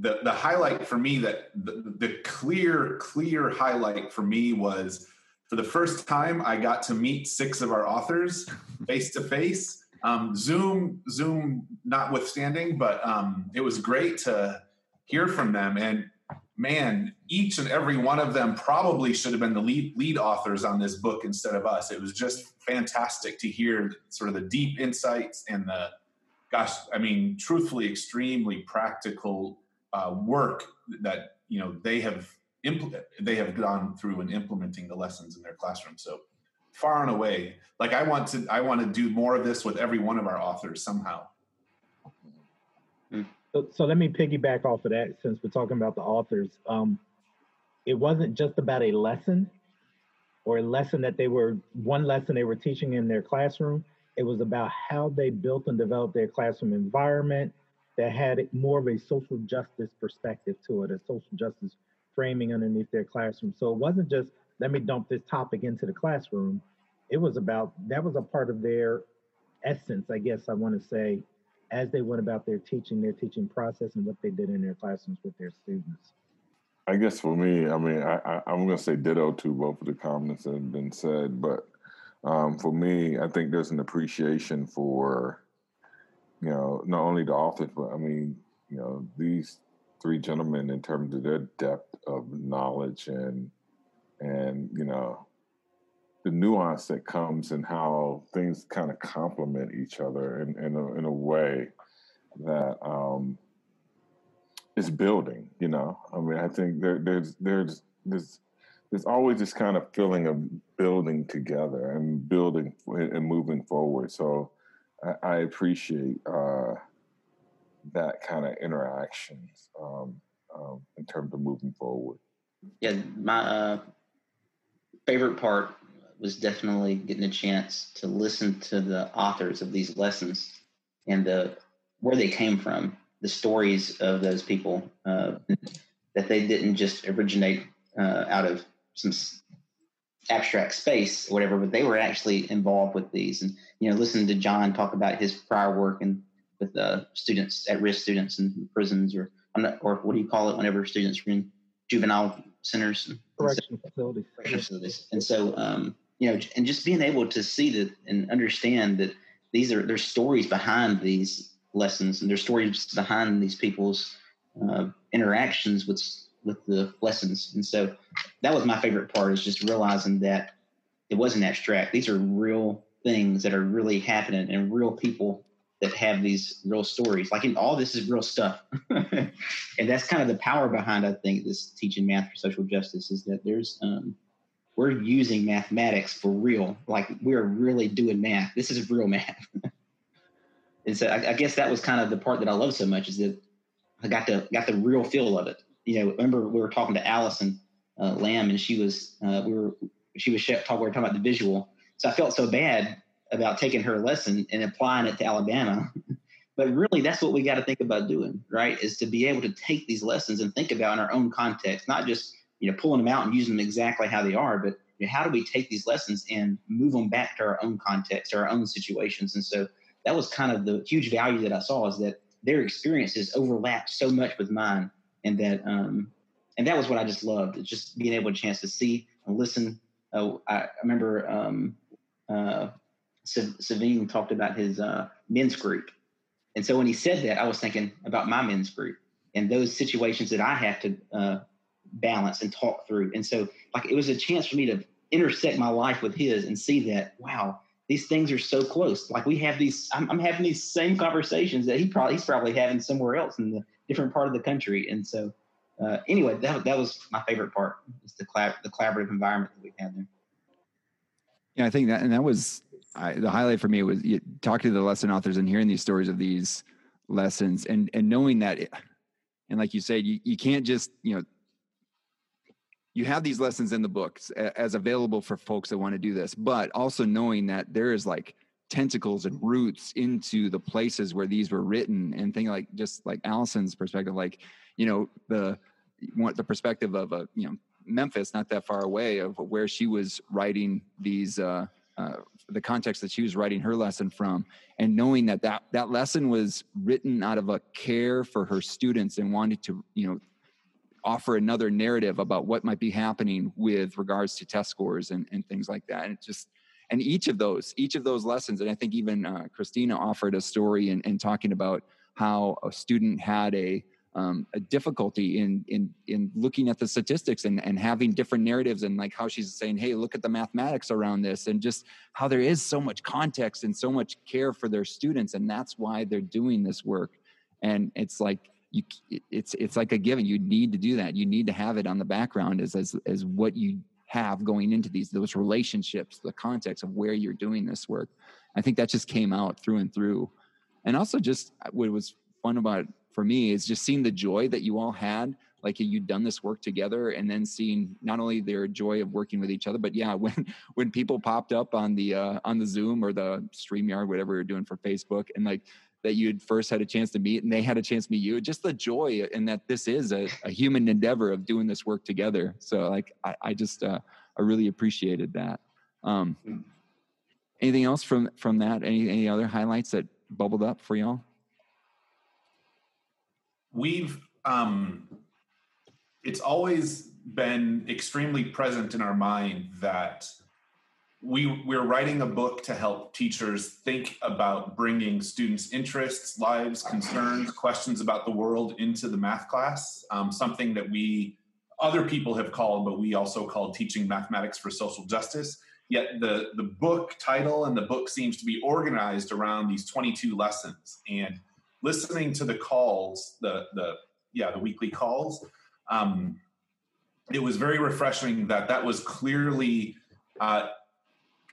the the highlight for me that the, the clear clear highlight for me was for the first time I got to meet six of our authors face to face. Um, Zoom Zoom notwithstanding, but um, it was great to hear from them and man, each and every one of them probably should have been the lead lead authors on this book instead of us. It was just fantastic to hear sort of the deep insights and the gosh, I mean, truthfully, extremely practical uh, work that you know they have impl- they have gone through in implementing the lessons in their classroom. So far and away, like I want to I want to do more of this with every one of our authors somehow. So, so let me piggyback off of that since we're talking about the authors. Um, it wasn't just about a lesson or a lesson that they were one lesson they were teaching in their classroom. It was about how they built and developed their classroom environment that had more of a social justice perspective to it, a social justice framing underneath their classroom. So it wasn't just let me dump this topic into the classroom. It was about that was a part of their essence, I guess I want to say, as they went about their teaching, their teaching process, and what they did in their classrooms with their students. I guess for me, I mean, I, am going to say ditto to both of the comments that have been said, but um, for me, I think there's an appreciation for, you know, not only the authors, but I mean, you know, these three gentlemen in terms of their depth of knowledge and, and you know, the nuance that comes and how things kind of complement each other in in a, in a way that um, is building. You know, I mean, I think there, there's there's there's there's always this kind of feeling of building together and building and moving forward. So I, I appreciate uh, that kind of interactions um, um, in terms of moving forward. Yeah, my uh, favorite part was definitely getting a chance to listen to the authors of these lessons and the where they came from, the stories of those people, uh, that they didn't just originate uh, out of some abstract space or whatever, but they were actually involved with these. And you know, listening to John talk about his prior work and with uh, students at risk students in prisons, or or what do you call it whenever students are in juvenile centers, correction facilities, facilities. And so, um, you know, and just being able to see that and understand that these are there's stories behind these lessons and there's stories behind these people's uh, interactions with with the lessons. And so that was my favorite part is just realizing that it wasn't abstract. These are real things that are really happening and real people that have these real stories. Like in, all this is real stuff. and that's kind of the power behind, I think, this teaching math for social justice is that there's um, we're using mathematics for real. Like we're really doing math. This is real math. and so I, I, guess that was kind of the part that I love so much is that I got the got the real feel of it. You know, remember we were talking to Allison uh, Lamb, and she was uh, we were she was talking we were talking about the visual. So I felt so bad about taking her lesson and applying it to Alabama. but really, that's what we got to think about doing, right? Is to be able to take these lessons and think about in our own context, not just you know, pulling them out and using them exactly how they are, but you know, how do we take these lessons and move them back to our own context, our own situations? And so that was kind of the huge value that I saw is that their experiences overlapped so much with mine, and that um, and that was what I just loved, just being able to chance to see and listen. Uh, I, remember um, uh, Savine talked about his uh, men's group, and so when he said that, I was thinking about my men's group and those situations that I have to uh, balance and talk through. And so, like, it was a chance for me to intersect my life with his and see that, wow, these things are so close. Like, we have these, I'm, I'm having these same conversations that he probably, he's probably having somewhere else in the different part of the country. And so, uh, anyway, that, that was my favorite part is the, collab, the collaborative environment that we had there. Yeah, I think that, and that was I, the highlight for me was you, talking to the lesson authors and hearing these stories of these lessons and, and knowing that, it, and like you said, you, you can't just, you know, you have these lessons in the books as available for folks that want to do this, but also knowing that there is like tentacles and roots into the places where these were written and thing like just like Allison's perspective, like, you know, the, want the perspective of a, you know, Memphis, not that far away of where she was writing these, uh, uh, the context that she was writing her lesson from, and knowing that that that lesson was written out of a care for her students and wanted to you know offer another narrative about what might be happening with regards to test scores and, and things like that. And it just and each of those each of those lessons, and I think even uh, Christina offered a story and in, in talking about how a student had a um, a difficulty in in in looking at the statistics and and having different narratives and like how she's saying hey look at the mathematics around this and just how there is so much context and so much care for their students and that's why they're doing this work. And it's like you it's it's like a given. You need to do that. You need to have it on the background as as as what you have going into these those relationships the context of where you're doing this work. I think that just came out through and through. And also just what was fun about for me is just seeing the joy that you all had like you'd done this work together and then seeing not only their joy of working with each other but yeah when when people popped up on the uh on the zoom or the streamyard whatever you're doing for facebook and like that you'd first had a chance to meet and they had a chance to meet you just the joy and that this is a, a human endeavor of doing this work together. So like i, I just uh i really appreciated that. Um anything else from from that? Any any other highlights that bubbled up for y'all we've um, it's always been extremely present in our mind that we we're writing a book to help teachers think about bringing students interests lives concerns questions about the world into the math class um, something that we other people have called but we also called teaching mathematics for social justice. Yet the the book title and the book seems to be organized around these 22 lessons. And listening to the calls, the the yeah the weekly calls, um, it was very refreshing that that was clearly. Uh,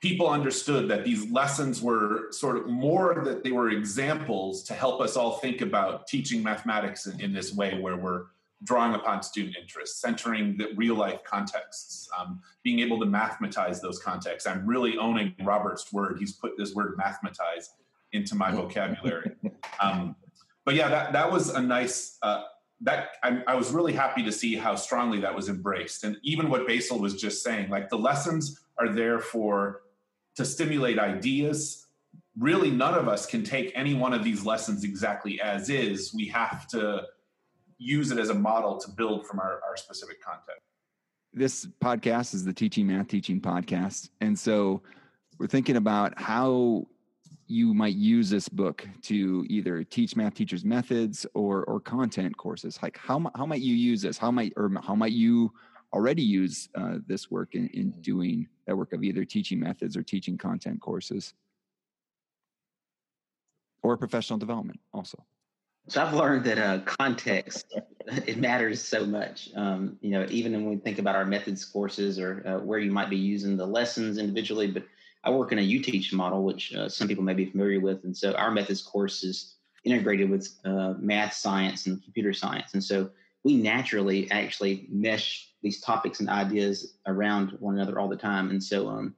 people understood that these lessons were sort of more that they were examples to help us all think about teaching mathematics in, in this way where we're drawing upon student interest centering the real life contexts um, being able to mathematize those contexts i'm really owning robert's word he's put this word mathematize into my vocabulary. Um, but yeah, that that was a nice. Uh, that I, I, was really happy to see how strongly that was embraced, and even what Basil was just saying, like the lessons are there for to stimulate ideas. Really, none of us can take any one of these lessons exactly as is. We have to use it as a model to build from our, our specific content. This podcast is the Teaching Math Teaching podcast, and so we're thinking about how you might use this book to either teach math teachers methods or or content courses? Like how, how might you use this? How might or how might you already use uh, this work in, in mm-hmm. doing that work of either teaching methods or teaching content courses? Or professional development also. So i've learned that uh, context it matters so much. Um, you know even when we think about our methods courses or uh, where you might be using the lessons individually but I work in a UTeach model, which uh, some people may be familiar with. And so our methods course is integrated with uh, math, science, and computer science. And so we naturally actually mesh these topics and ideas around one another all the time. And so um,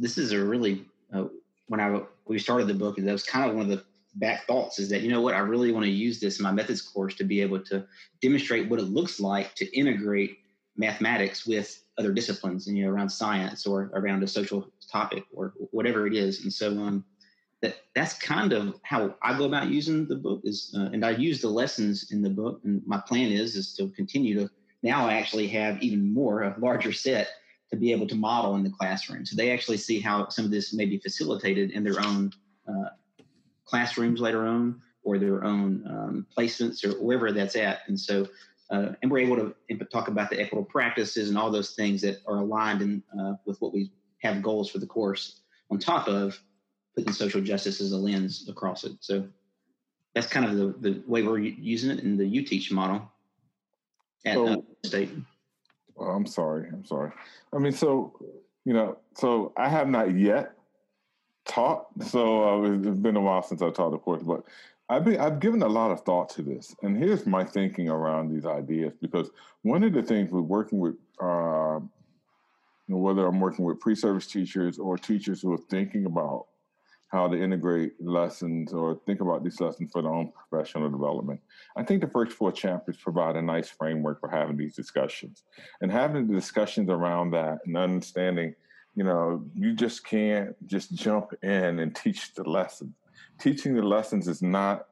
this is a really, uh, when I we started the book, that was kind of one of the back thoughts is that, you know what, I really want to use this in my methods course to be able to demonstrate what it looks like to integrate mathematics with other disciplines and you know around science or around a social topic or whatever it is. And so um that that's kind of how i go about using the book is uh, and i use the lessons in the book. And my plan is is to continue to now i actually have even more a larger set to be able to model in the classroom. So they actually see how some of this may be facilitated in their own uh, classrooms later on or their own um, placements or wherever that's at. And so uh, and we're able to talk about the equitable practices and all those things that are aligned in, uh, with what we have goals for the course on top of putting social justice as a lens across it. So that's kind of the, the way we're using it in the UTeach model at so, uh, state. Well, I'm sorry. I'm sorry. I mean, so, you know, so I have not yet taught. So uh, it's been a while since I taught the course, but I've been, I've given a lot of thought to this, and here's my thinking around these ideas. Because one of the things with working with, uh, you know, whether I'm working with pre-service teachers or teachers who are thinking about how to integrate lessons or think about these lessons for their own professional development, I think the first four chapters provide a nice framework for having these discussions and having the discussions around that and understanding you know, you just can't just jump in and teach the lesson. Teaching the lessons is not,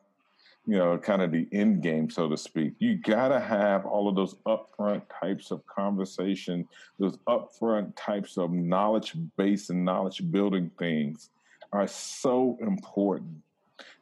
you know, kind of the end game, so to speak. You got to have all of those upfront types of conversation, those upfront types of knowledge base and knowledge building things are so important.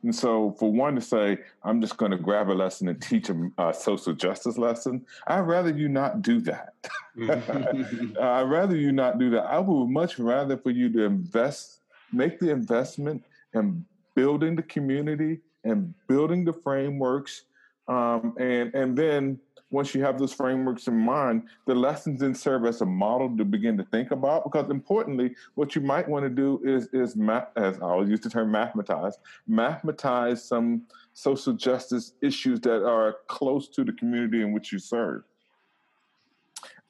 And so, for one to say, I'm just going to grab a lesson and teach a, a social justice lesson, I'd rather you not do that. Mm-hmm. I'd rather you not do that. I would much rather for you to invest, make the investment in building the community and building the frameworks, um, and and then once you have those frameworks in mind, the lessons then serve as a model to begin to think about. Because importantly, what you might want to do is is as I always use the term mathematize, mathematize some social justice issues that are close to the community in which you serve.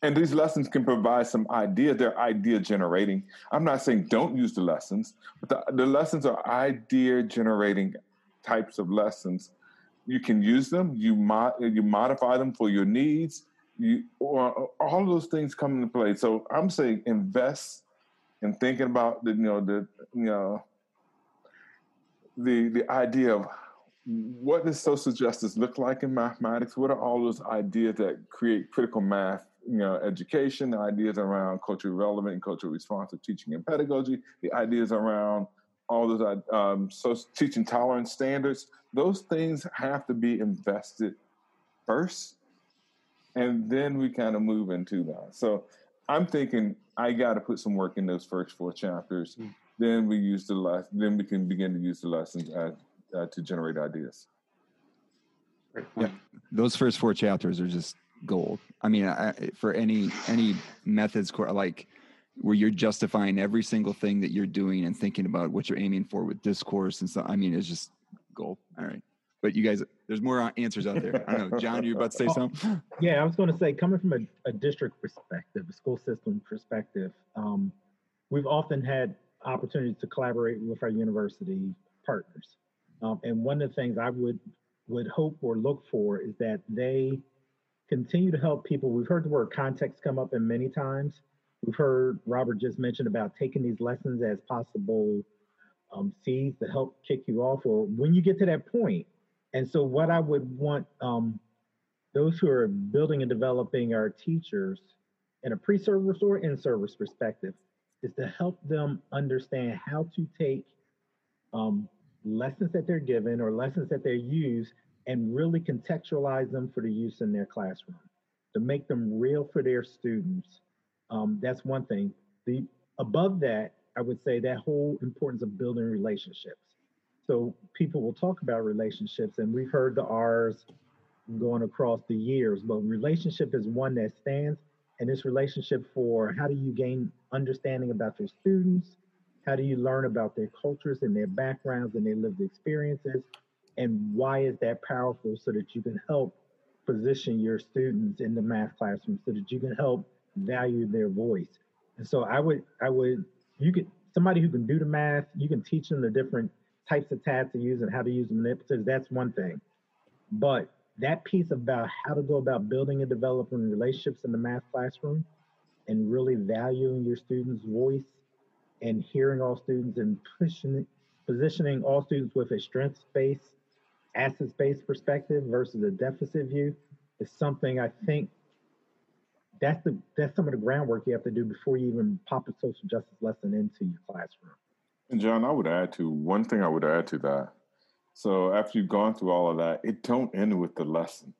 And these lessons can provide some ideas. They're idea generating. I'm not saying don't use the lessons, but the, the lessons are idea generating types of lessons you can use them. You mod you modify them for your needs. You all of those things come into play. So I'm saying invest in thinking about the you know the you know the the idea of what does social justice look like in mathematics? What are all those ideas that create critical math, you know, education, the ideas around culturally relevant and culturally responsive teaching and pedagogy, the ideas around all those um, so teaching tolerance standards, those things have to be invested first, and then we kind of move into that. So I'm thinking I got to put some work in those first four chapters. Mm. Then we use the less, then we can begin to use the lessons as, uh, to generate ideas. Yeah, those first four chapters are just gold. I mean, I, for any any methods course, like where you're justifying every single thing that you're doing and thinking about what you're aiming for with discourse and stuff. I mean, it's just gold. All right. But you guys, there's more answers out there. I don't know. John, you're about to say oh, something? Yeah, I was going to say, coming from a, a district perspective, a school system perspective, um, we've often had opportunities to collaborate with our university partners. Um, and one of the things I would would hope or look for is that they continue to help people. We've heard the word context come up in many times. We've heard Robert just mention about taking these lessons as possible um, seeds to help kick you off, or when you get to that point. And so, what I would want um, those who are building and developing our teachers in a pre-service or in-service perspective is to help them understand how to take um, lessons that they're given or lessons that they use and really contextualize them for the use in their classroom to make them real for their students um, that's one thing. The above that, I would say that whole importance of building relationships. So people will talk about relationships, and we've heard the R's going across the years, but relationship is one that stands. And this relationship for how do you gain understanding about your students? How do you learn about their cultures and their backgrounds and their lived experiences? And why is that powerful so that you can help position your students in the math classroom so that you can help value their voice. And so I would, I would, you could, somebody who can do the math, you can teach them the different types of tabs to use and how to use manipulatives. That's one thing. But that piece about how to go about building and developing relationships in the math classroom and really valuing your students' voice and hearing all students and pushing positioning all students with a strengths-based, assets-based perspective versus a deficit view is something I think that's the that's some of the groundwork you have to do before you even pop a social justice lesson into your classroom. And John, I would add to one thing I would add to that. So after you've gone through all of that, it don't end with the lesson.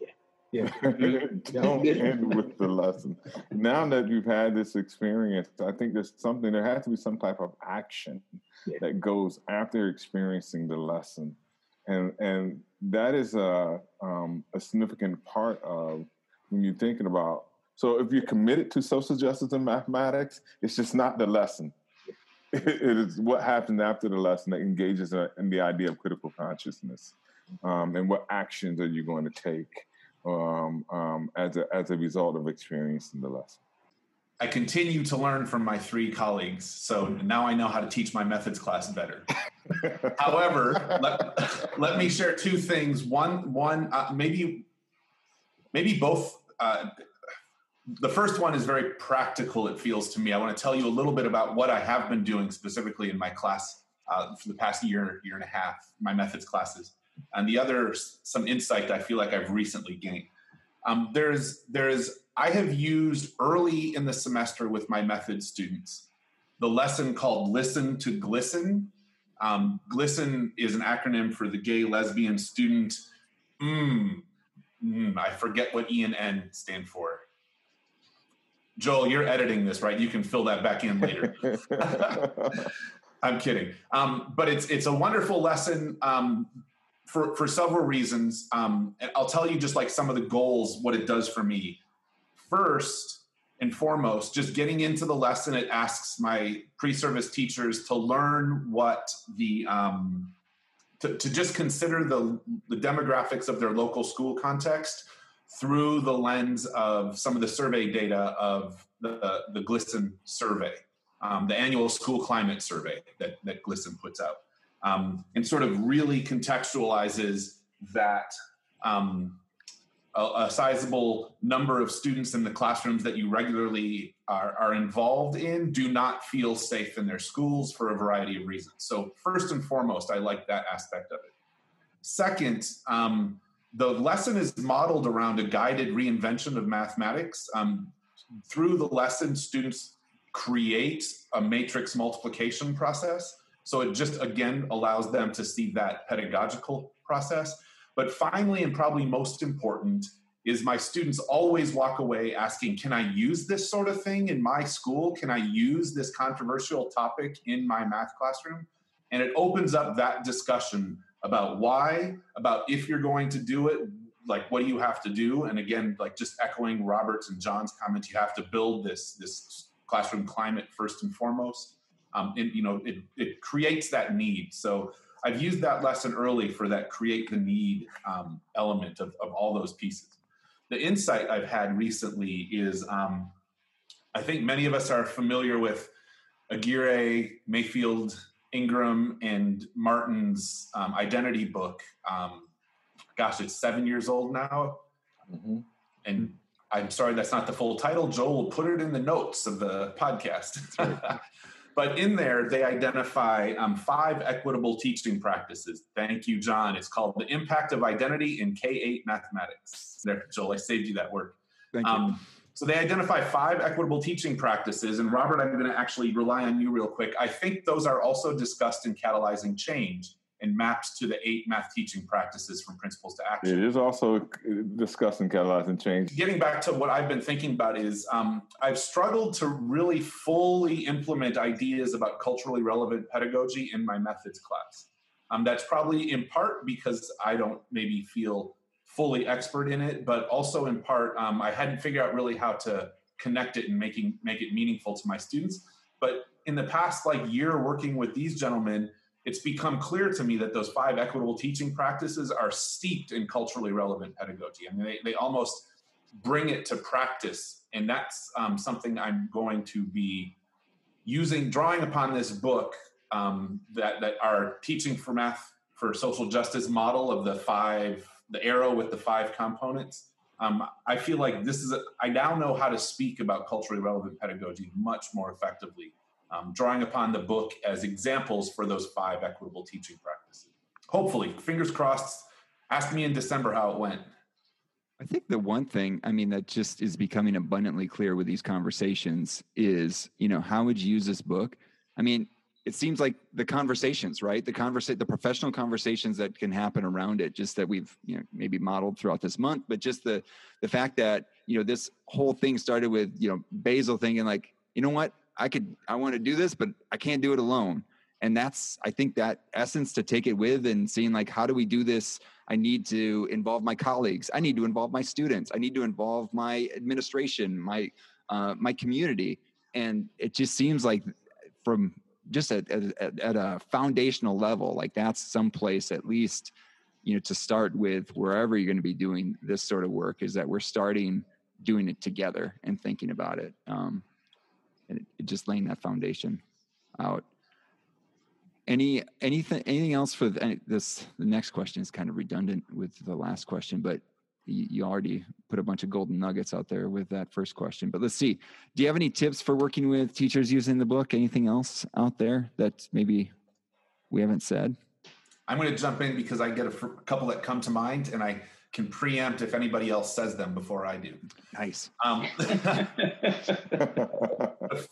Yeah. Yeah. don't end with the lesson. Now that you've had this experience, I think there's something there has to be some type of action yeah. that goes after experiencing the lesson. And and that is a um, a significant part of when you're thinking about so if you're committed to social justice and mathematics, it's just not the lesson. it is what happens after the lesson that engages in the idea of critical consciousness, um, and what actions are you going to take um, um, as a as a result of experiencing the lesson. I continue to learn from my three colleagues, so now I know how to teach my methods class better. However, let, let me share two things. One, one, uh, maybe, maybe both uh, the first one is very practical, it feels to me. I want to tell you a little bit about what I have been doing specifically in my class uh, for the past year, year and a half, my methods classes. And the other, some insight I feel like I've recently gained. Um, there's, there's, I have used early in the semester with my method students the lesson called Listen to GLSEN. Um, GLSEN is an acronym for the gay lesbian student. Mm, mm, I forget what E and N stand for. Joel, you're editing this, right? You can fill that back in later. I'm kidding. Um, but it's it's a wonderful lesson um, for for several reasons. Um, and I'll tell you just like some of the goals, what it does for me. First and foremost, just getting into the lesson, it asks my pre-service teachers to learn what the um, to, to just consider the the demographics of their local school context through the lens of some of the survey data of the, the GLSEN survey, um, the annual school climate survey that, that GLSEN puts out, um, and sort of really contextualizes that um, a, a, sizable number of students in the classrooms that you regularly are, are involved in do not feel safe in their schools for a variety of reasons. So, first and foremost, I like that aspect of it. Second, um, the lesson is modeled around a guided reinvention of mathematics. Um, through the lesson, students create a matrix multiplication process. So it just again allows them to see that pedagogical process. But finally, and probably most important, is my students always walk away asking, Can I use this sort of thing in my school? Can I use this controversial topic in my math classroom? And it opens up that discussion about why, about if you're going to do it, like what do you have to do? And again, like just echoing Robert's and John's comments, you have to build this this classroom climate first and foremost. Um, you know, it, it creates that need. So I've used that lesson early for that create the need um, element of, of all those pieces. The insight I've had recently is um, I think many of us are familiar with Aguirre, Mayfield, Ingram and Martin's um, identity book. Um, gosh, it's seven years old now. Mm-hmm. And I'm sorry, that's not the full title. Joel will put it in the notes of the podcast. but in there, they identify um, five equitable teaching practices. Thank you, John. It's called The Impact of Identity in K 8 Mathematics. There, Joel, I saved you that word. Thank you. So they identify five equitable teaching practices. And Robert, I'm going to actually rely on you real quick. I think those are also discussed in Catalyzing Change and maps to the eight math teaching practices from principles to action. It is also discussed in Catalyzing Change. Getting back to what I've been thinking about is um, I've struggled to really fully implement ideas about culturally relevant pedagogy in my methods class. Um, that's probably in part because I don't maybe feel fully expert in it, but also in part um, I hadn't figured out really how to connect it and making make it meaningful to my students. But in the past like year working with these gentlemen, it's become clear to me that those five equitable teaching practices are steeped in culturally relevant pedagogy. I mean, they, they almost bring it to practice. And that's um, something I'm going to be using, drawing upon this book um, that, that our teaching for math for social justice model of the five the arrow with the five components. Um, I feel like this is, a, I now know how to speak about culturally relevant pedagogy much more effectively, um, drawing upon the book as examples for those five equitable teaching practices. Hopefully, fingers crossed. Ask me in December how it went. I think the one thing, I mean, that just is becoming abundantly clear with these conversations is, you know, how would you use this book? I mean, it seems like the conversations, right? The conversation, the professional conversations that can happen around it, just that we've you know maybe modeled throughout this month, but just the the fact that you know this whole thing started with you know Basil thinking like, you know what, I could, I want to do this, but I can't do it alone, and that's I think that essence to take it with and seeing like how do we do this. I need to involve my colleagues. I need to involve my students. I need to involve my administration, my uh, my community, and it just seems like from just at, at, at a foundational level, like that's someplace at least, you know, to start with wherever you're going to be doing this sort of work is that we're starting doing it together and thinking about it. Um, and it, just laying that foundation out. Any anything anything else for the, this? The next question is kind of redundant with the last question, but you, already put a bunch of golden nuggets out there with that first question. But let's see. Do you have any tips for working with teachers using the book? Anything else out there that maybe we haven't said? I'm going to jump in because I get a, f- couple that come to mind, and I can preempt if anybody else says them before I do. Nice. Um, the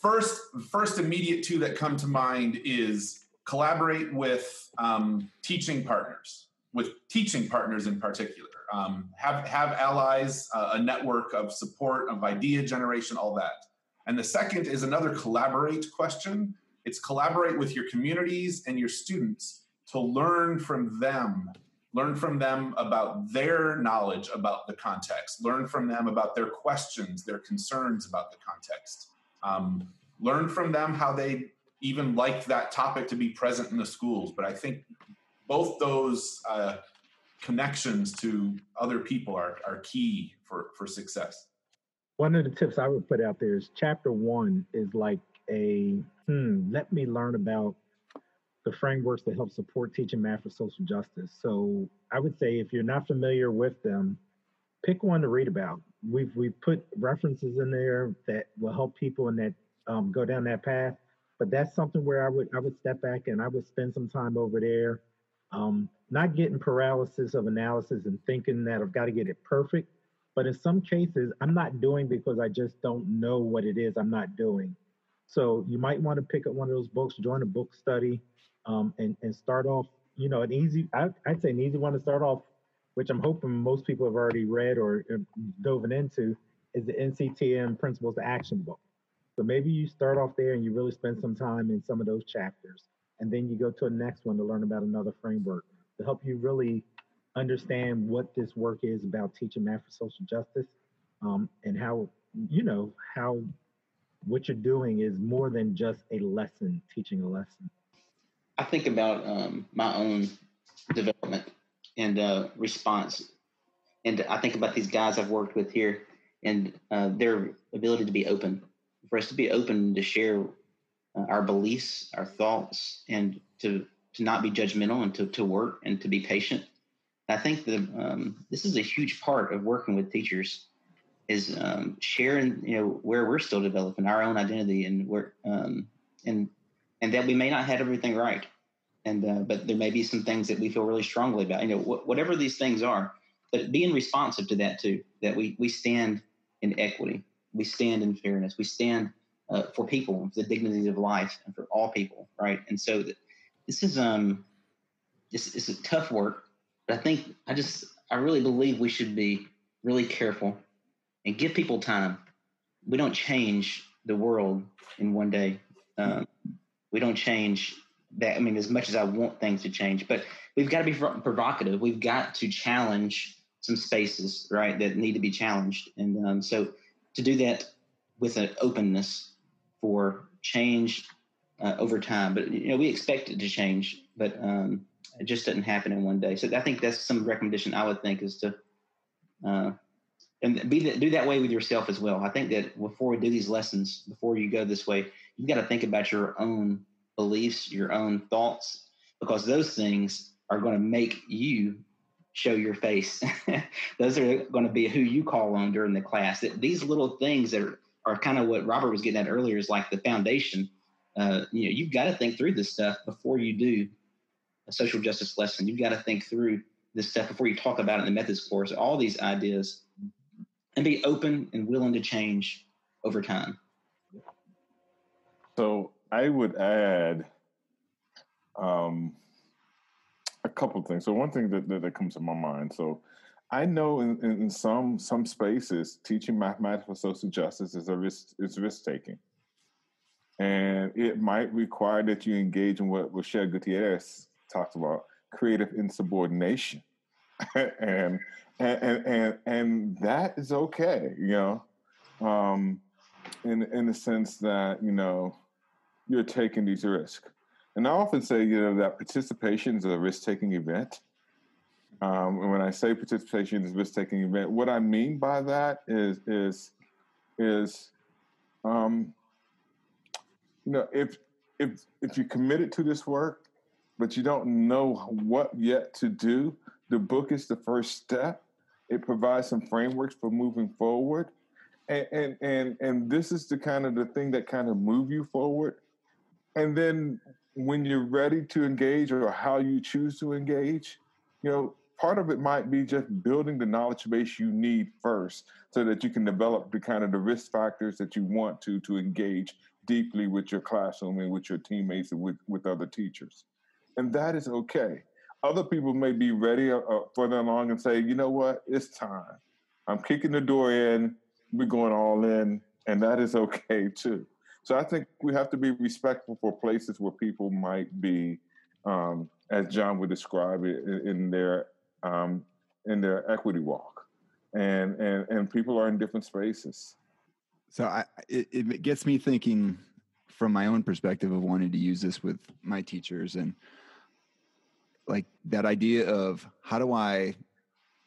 first, first immediate two that come to mind is collaborate with um, teaching partners, with teaching partners in particular. Um, have have allies, uh, a network of support, of idea generation, all that. And the second is another collaborate question. It's collaborate with your communities and your students to learn from them learn from them about their knowledge about the context learn from them about their questions their concerns about the context um, learn from them how they even like that topic to be present in the schools but i think both those uh, connections to other people are, are key for, for success one of the tips i would put out there is chapter one is like a hmm, let me learn about the frameworks that help support teaching math for social justice. So I would say if you're not familiar with them, pick one to read about. We've we've put references in there that will help people in that um, go down that path. But that's something where I would I would step back and I would spend some time over there, um, not getting paralysis of analysis and thinking that I've got to get it perfect. But in some cases, I'm not doing because I just don't know what it is I'm not doing. So you might want to pick up one of those books, join a book study, um, and and start off. You know, an easy I, I'd say an easy one to start off, which I'm hoping most people have already read or uh, dove into, is the NCTM Principles to Action book. So maybe you start off there and you really spend some time in some of those chapters, and then you go to a next one to learn about another framework to help you really understand what this work is about teaching math for social justice, um, and how you know how what you're doing is more than just a lesson, teaching a lesson. I think about um, my own development and uh, response, and I think about these guys I've worked with here and uh, their ability to be open, for us to be open to share uh, our beliefs, our thoughts, and to to not be judgmental and to, to work and to be patient. I think that um, this is a huge part of working with teachers is um, sharing, you know, where we're still developing our own identity and where, um, and and that we may not have everything right, and uh, but there may be some things that we feel really strongly about. You know, wh- whatever these things are, but being responsive to that too. That we we stand in equity, we stand in fairness, we stand uh, for people, for the dignity of life, and for all people, right? And so that, this is um, this is a tough work, but I think I just I really believe we should be really careful and give people time. We don't change the world in one day. Um, we don't change that. I mean, as much as I want things to change, but we've got to be provocative. We've got to challenge some spaces, right, that need to be challenged. And um, so to do that with an openness for change uh, over time. But, you know, we expect it to change, but um, it just doesn't happen in one day. So I think that's some recommendation I would think is to uh, and be that, do that way with yourself as well. I think that before we do these lessons, before you go this way, you've got to think about your own beliefs, your own thoughts, because those things are going to make you show your face. those are going to be who you call on during the class. That these little things that are, are kind of what Robert was getting at earlier is like the foundation. Uh, you know, you've got to think through this stuff before you do a social justice lesson. You've got to think through this stuff before you talk about it in the methods course. All these ideas and be open and willing to change over time. So I would add um, a couple things. So one thing that, that, that, comes to my mind. So I know in, in some some spaces, teaching mathematics for social justice is a risk is risk taking, and it might require that you engage in what Rochelle Gutierrez talked about, creative insubordination, and and and and that is okay, you know, um, in in the sense that you know you're taking these risks. And I often say, you know, that participation is a risk taking event. Um, and when I say participation is a risk taking event, what I mean by that is is is um, you know if if if you're committed to this work, but you don't know what yet to do, the book is the first step It provides some frameworks for moving forward. And, and and and this is the kind of the thing that kind of move you forward. And then when you're ready to engage or how you choose to engage, you know, part of it might be just building the knowledge base you need first so that you can develop the kind of the risk factors that you want to to engage deeply with your classroom and with your teammates and with, with other teachers. And that is okay. Other people may be ready uh, uh, further along and say, you know what, it's time. I'm kicking the door in, we're going all in, and that is okay too. So I think we have to be respectful for places where people might be, um, as John would describe it, in, in their um, in their equity walk, and and and people are in different spaces. So I, it, it gets me thinking from my own perspective of wanting to use this with my teachers and like that idea of how do I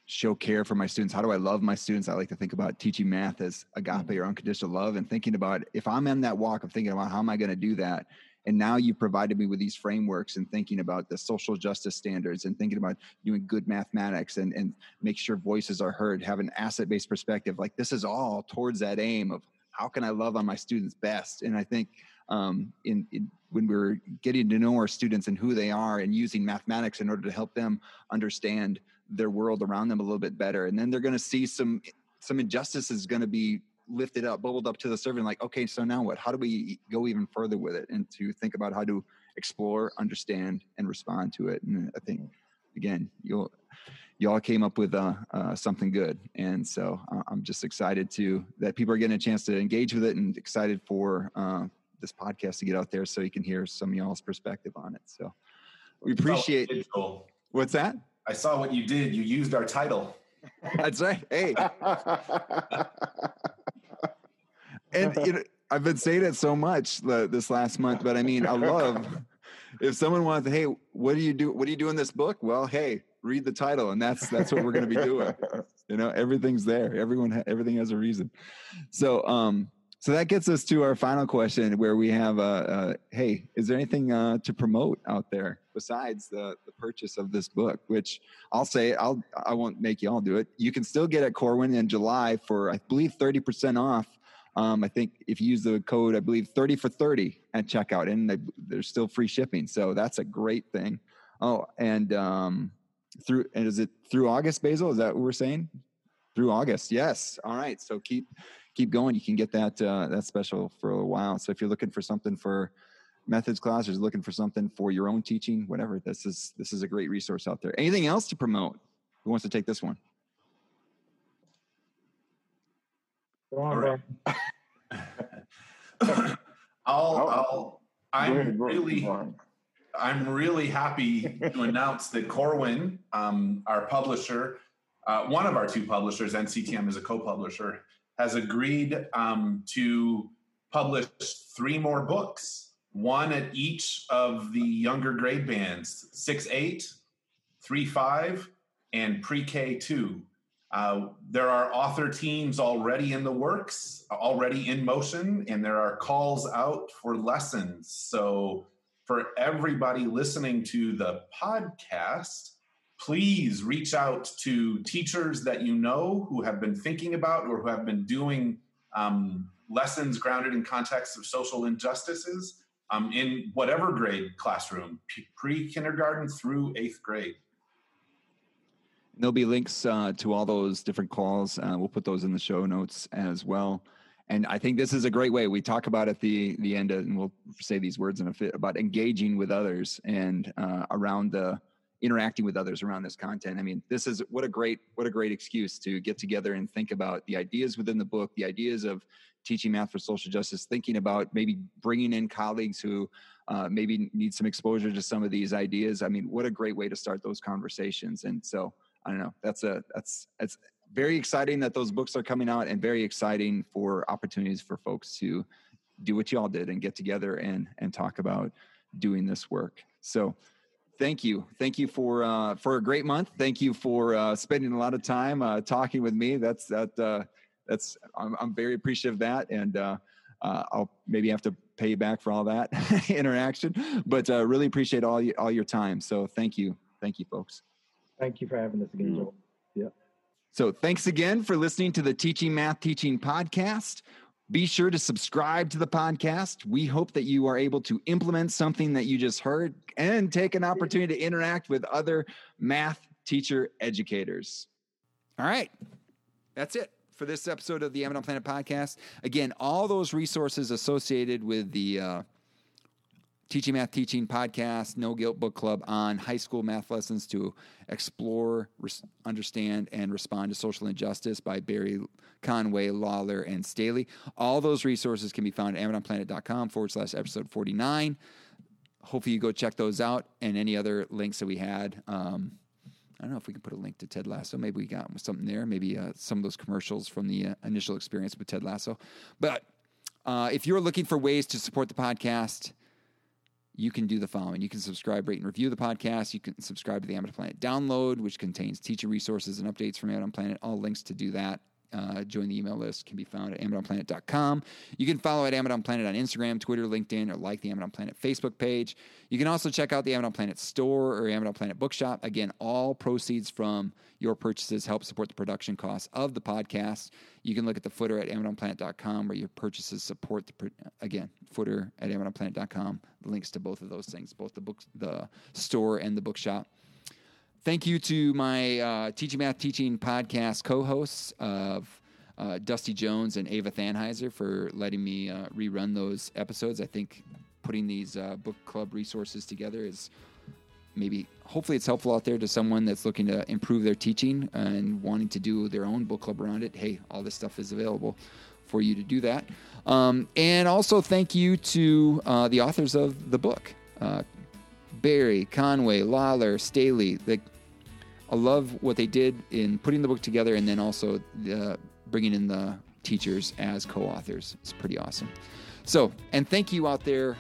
show care for my students? How do I love my students? I like to think about teaching math as agape or unconditional love and thinking about if I'm in that walk of thinking about how am I going to do that? And now you've provided me with these frameworks and thinking about the social justice standards and thinking about doing good mathematics and, and make sure voices are heard, have an asset based perspective. Like this is all towards that aim of how can I love on my students best? And I think um, in, in, when we're getting to know our students and who they are and using mathematics in order to help them understand their world around them a little bit better and then they're going to see some some injustice is going to be lifted up bubbled up to the surface like okay so now what how do we go even further with it and to think about how to explore understand and respond to it and i think again you all came up with uh, uh, something good and so uh, i'm just excited to that people are getting a chance to engage with it and excited for uh, this podcast to get out there so you can hear some of y'all's perspective on it. So we appreciate oh, what's that? I saw what you did. You used our title. That's right. Hey. and you know, I've been saying it so much this last month, but I mean, I love if someone wants, hey, what do you do? What do you do in this book? Well, hey, read the title, and that's that's what we're going to be doing. You know, everything's there. Everyone, everything has a reason. So, um, so that gets us to our final question, where we have, uh, uh, hey, is there anything uh, to promote out there besides the, the purchase of this book? Which I'll say, I'll I won't make you all do it. You can still get at Corwin in July for I believe thirty percent off. Um, I think if you use the code, I believe thirty for thirty at checkout, and they, there's still free shipping. So that's a great thing. Oh, and um, through and is it through August, Basil? Is that what we're saying? Through August, yes. All right. So keep keep going. You can get that uh, that special for a while. So if you're looking for something for methods class, or looking for something for your own teaching, whatever, this is this is a great resource out there. Anything else to promote? Who wants to take this one? Go on, right. I'll, I'll, I'm really, I'm really happy to announce that Corwin, um, our publisher, uh, one of our two publishers, NCTM is a co-publisher, has agreed um, to publish three more books, one at each of the younger grade bands 6 8, 3 5, and pre K 2. Uh, there are author teams already in the works, already in motion, and there are calls out for lessons. So, for everybody listening to the podcast, please reach out to teachers that you know who have been thinking about or who have been doing um, lessons grounded in context of social injustices um, in whatever grade classroom, pre kindergarten through eighth grade. There'll be links uh, to all those different calls. Uh, we'll put those in the show notes as well. And I think this is a great way. We talk about at the the end, and we'll say these words in a fit about engaging with others and uh, around the interacting with others around this content. I mean, this is what a great what a great excuse to get together and think about the ideas within the book, the ideas of teaching math for social justice, thinking about maybe bringing in colleagues who uh, maybe need some exposure to some of these ideas. I mean, what a great way to start those conversations. And so I don't know. That's a that's that's very exciting that those books are coming out, and very exciting for opportunities for folks to do what you all did and get together and and talk about doing this work. So Thank you. Thank you for uh, for a great month. Thank you for uh, spending a lot of time uh, talking with me. That's that. Uh, that's I'm, I'm, very appreciative of that, and uh, uh, I'll maybe have to pay you back for all that interaction. But really appreciate all you, all your time. So thank you, thank you, folks. Thank you for having us again, Joel. Yeah. So thanks again for listening to the Teaching Math Teaching podcast. Be sure to subscribe to the podcast. We hope that you are able to implement something that you just heard and take an opportunity to interact with other math teacher educators. All right. That's it for this episode of the Amidon Planet podcast. Again, all those resources associated with the uh, Teaching Math Teaching podcast, No Guilt Book Club on high school math lessons to explore, res- understand, and respond to social injustice by Berry Conway, Lawler, and Staley. All those resources can be found at amidonplanet.com forward slash episode 49. Hopefully, you go check those out and any other links that we had. Um, I don't know if we can put a link to Ted Lasso. Maybe we got something there. Maybe uh, some of those commercials from the uh, initial experience with Ted Lasso. But uh, if you're looking for ways to support the podcast, you can do the following. You can subscribe, rate, and review the podcast. You can subscribe to the Amidon Planet download, which contains teacher resources and updates from Amidon Planet. All links to do that. Uh, join the email list can be found at amidonplanet.com. You can follow at Amidon Planet on Instagram, Twitter, LinkedIn, or like the Amidon Planet Facebook page. You can also check out the Amidon Planet store or Amidon Planet bookshop. Again, all proceeds from your purchases help support the production costs of the podcast. You can look at the footer at amidonplanet.com where your purchases support the, again, footer at amidonplanet.com. Links to both of those things, both the books, the store and the bookshop. Thank you to my uh, Teaching Math Teaching podcast co hosts of uh, Dusty Jones and Eva Thanheiser for letting me uh, rerun those episodes. I think putting these uh, book club resources together is maybe, hopefully, it's helpful out there to someone that's looking to improve their teaching and wanting to do their own book club around it. Hey, all this stuff is available for you to do that. Um, and also, thank you to uh, the authors of the book. Uh, Berry, Conway, Lawler, Staley, the I love what they did in putting the book together and then also uh, bringing in the teachers as co authors. It's pretty awesome. So, and thank you out there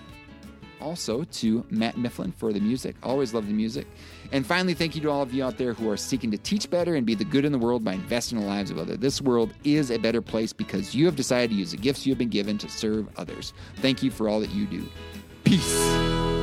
also to Matt Mifflin for the music. Always love the music. And finally, thank you to all of you out there who are seeking to teach better and be the good in the world by investing in the lives of others. This world is a better place because you have decided to use the gifts you have been given to serve others. Thank you for all that you do. Peace.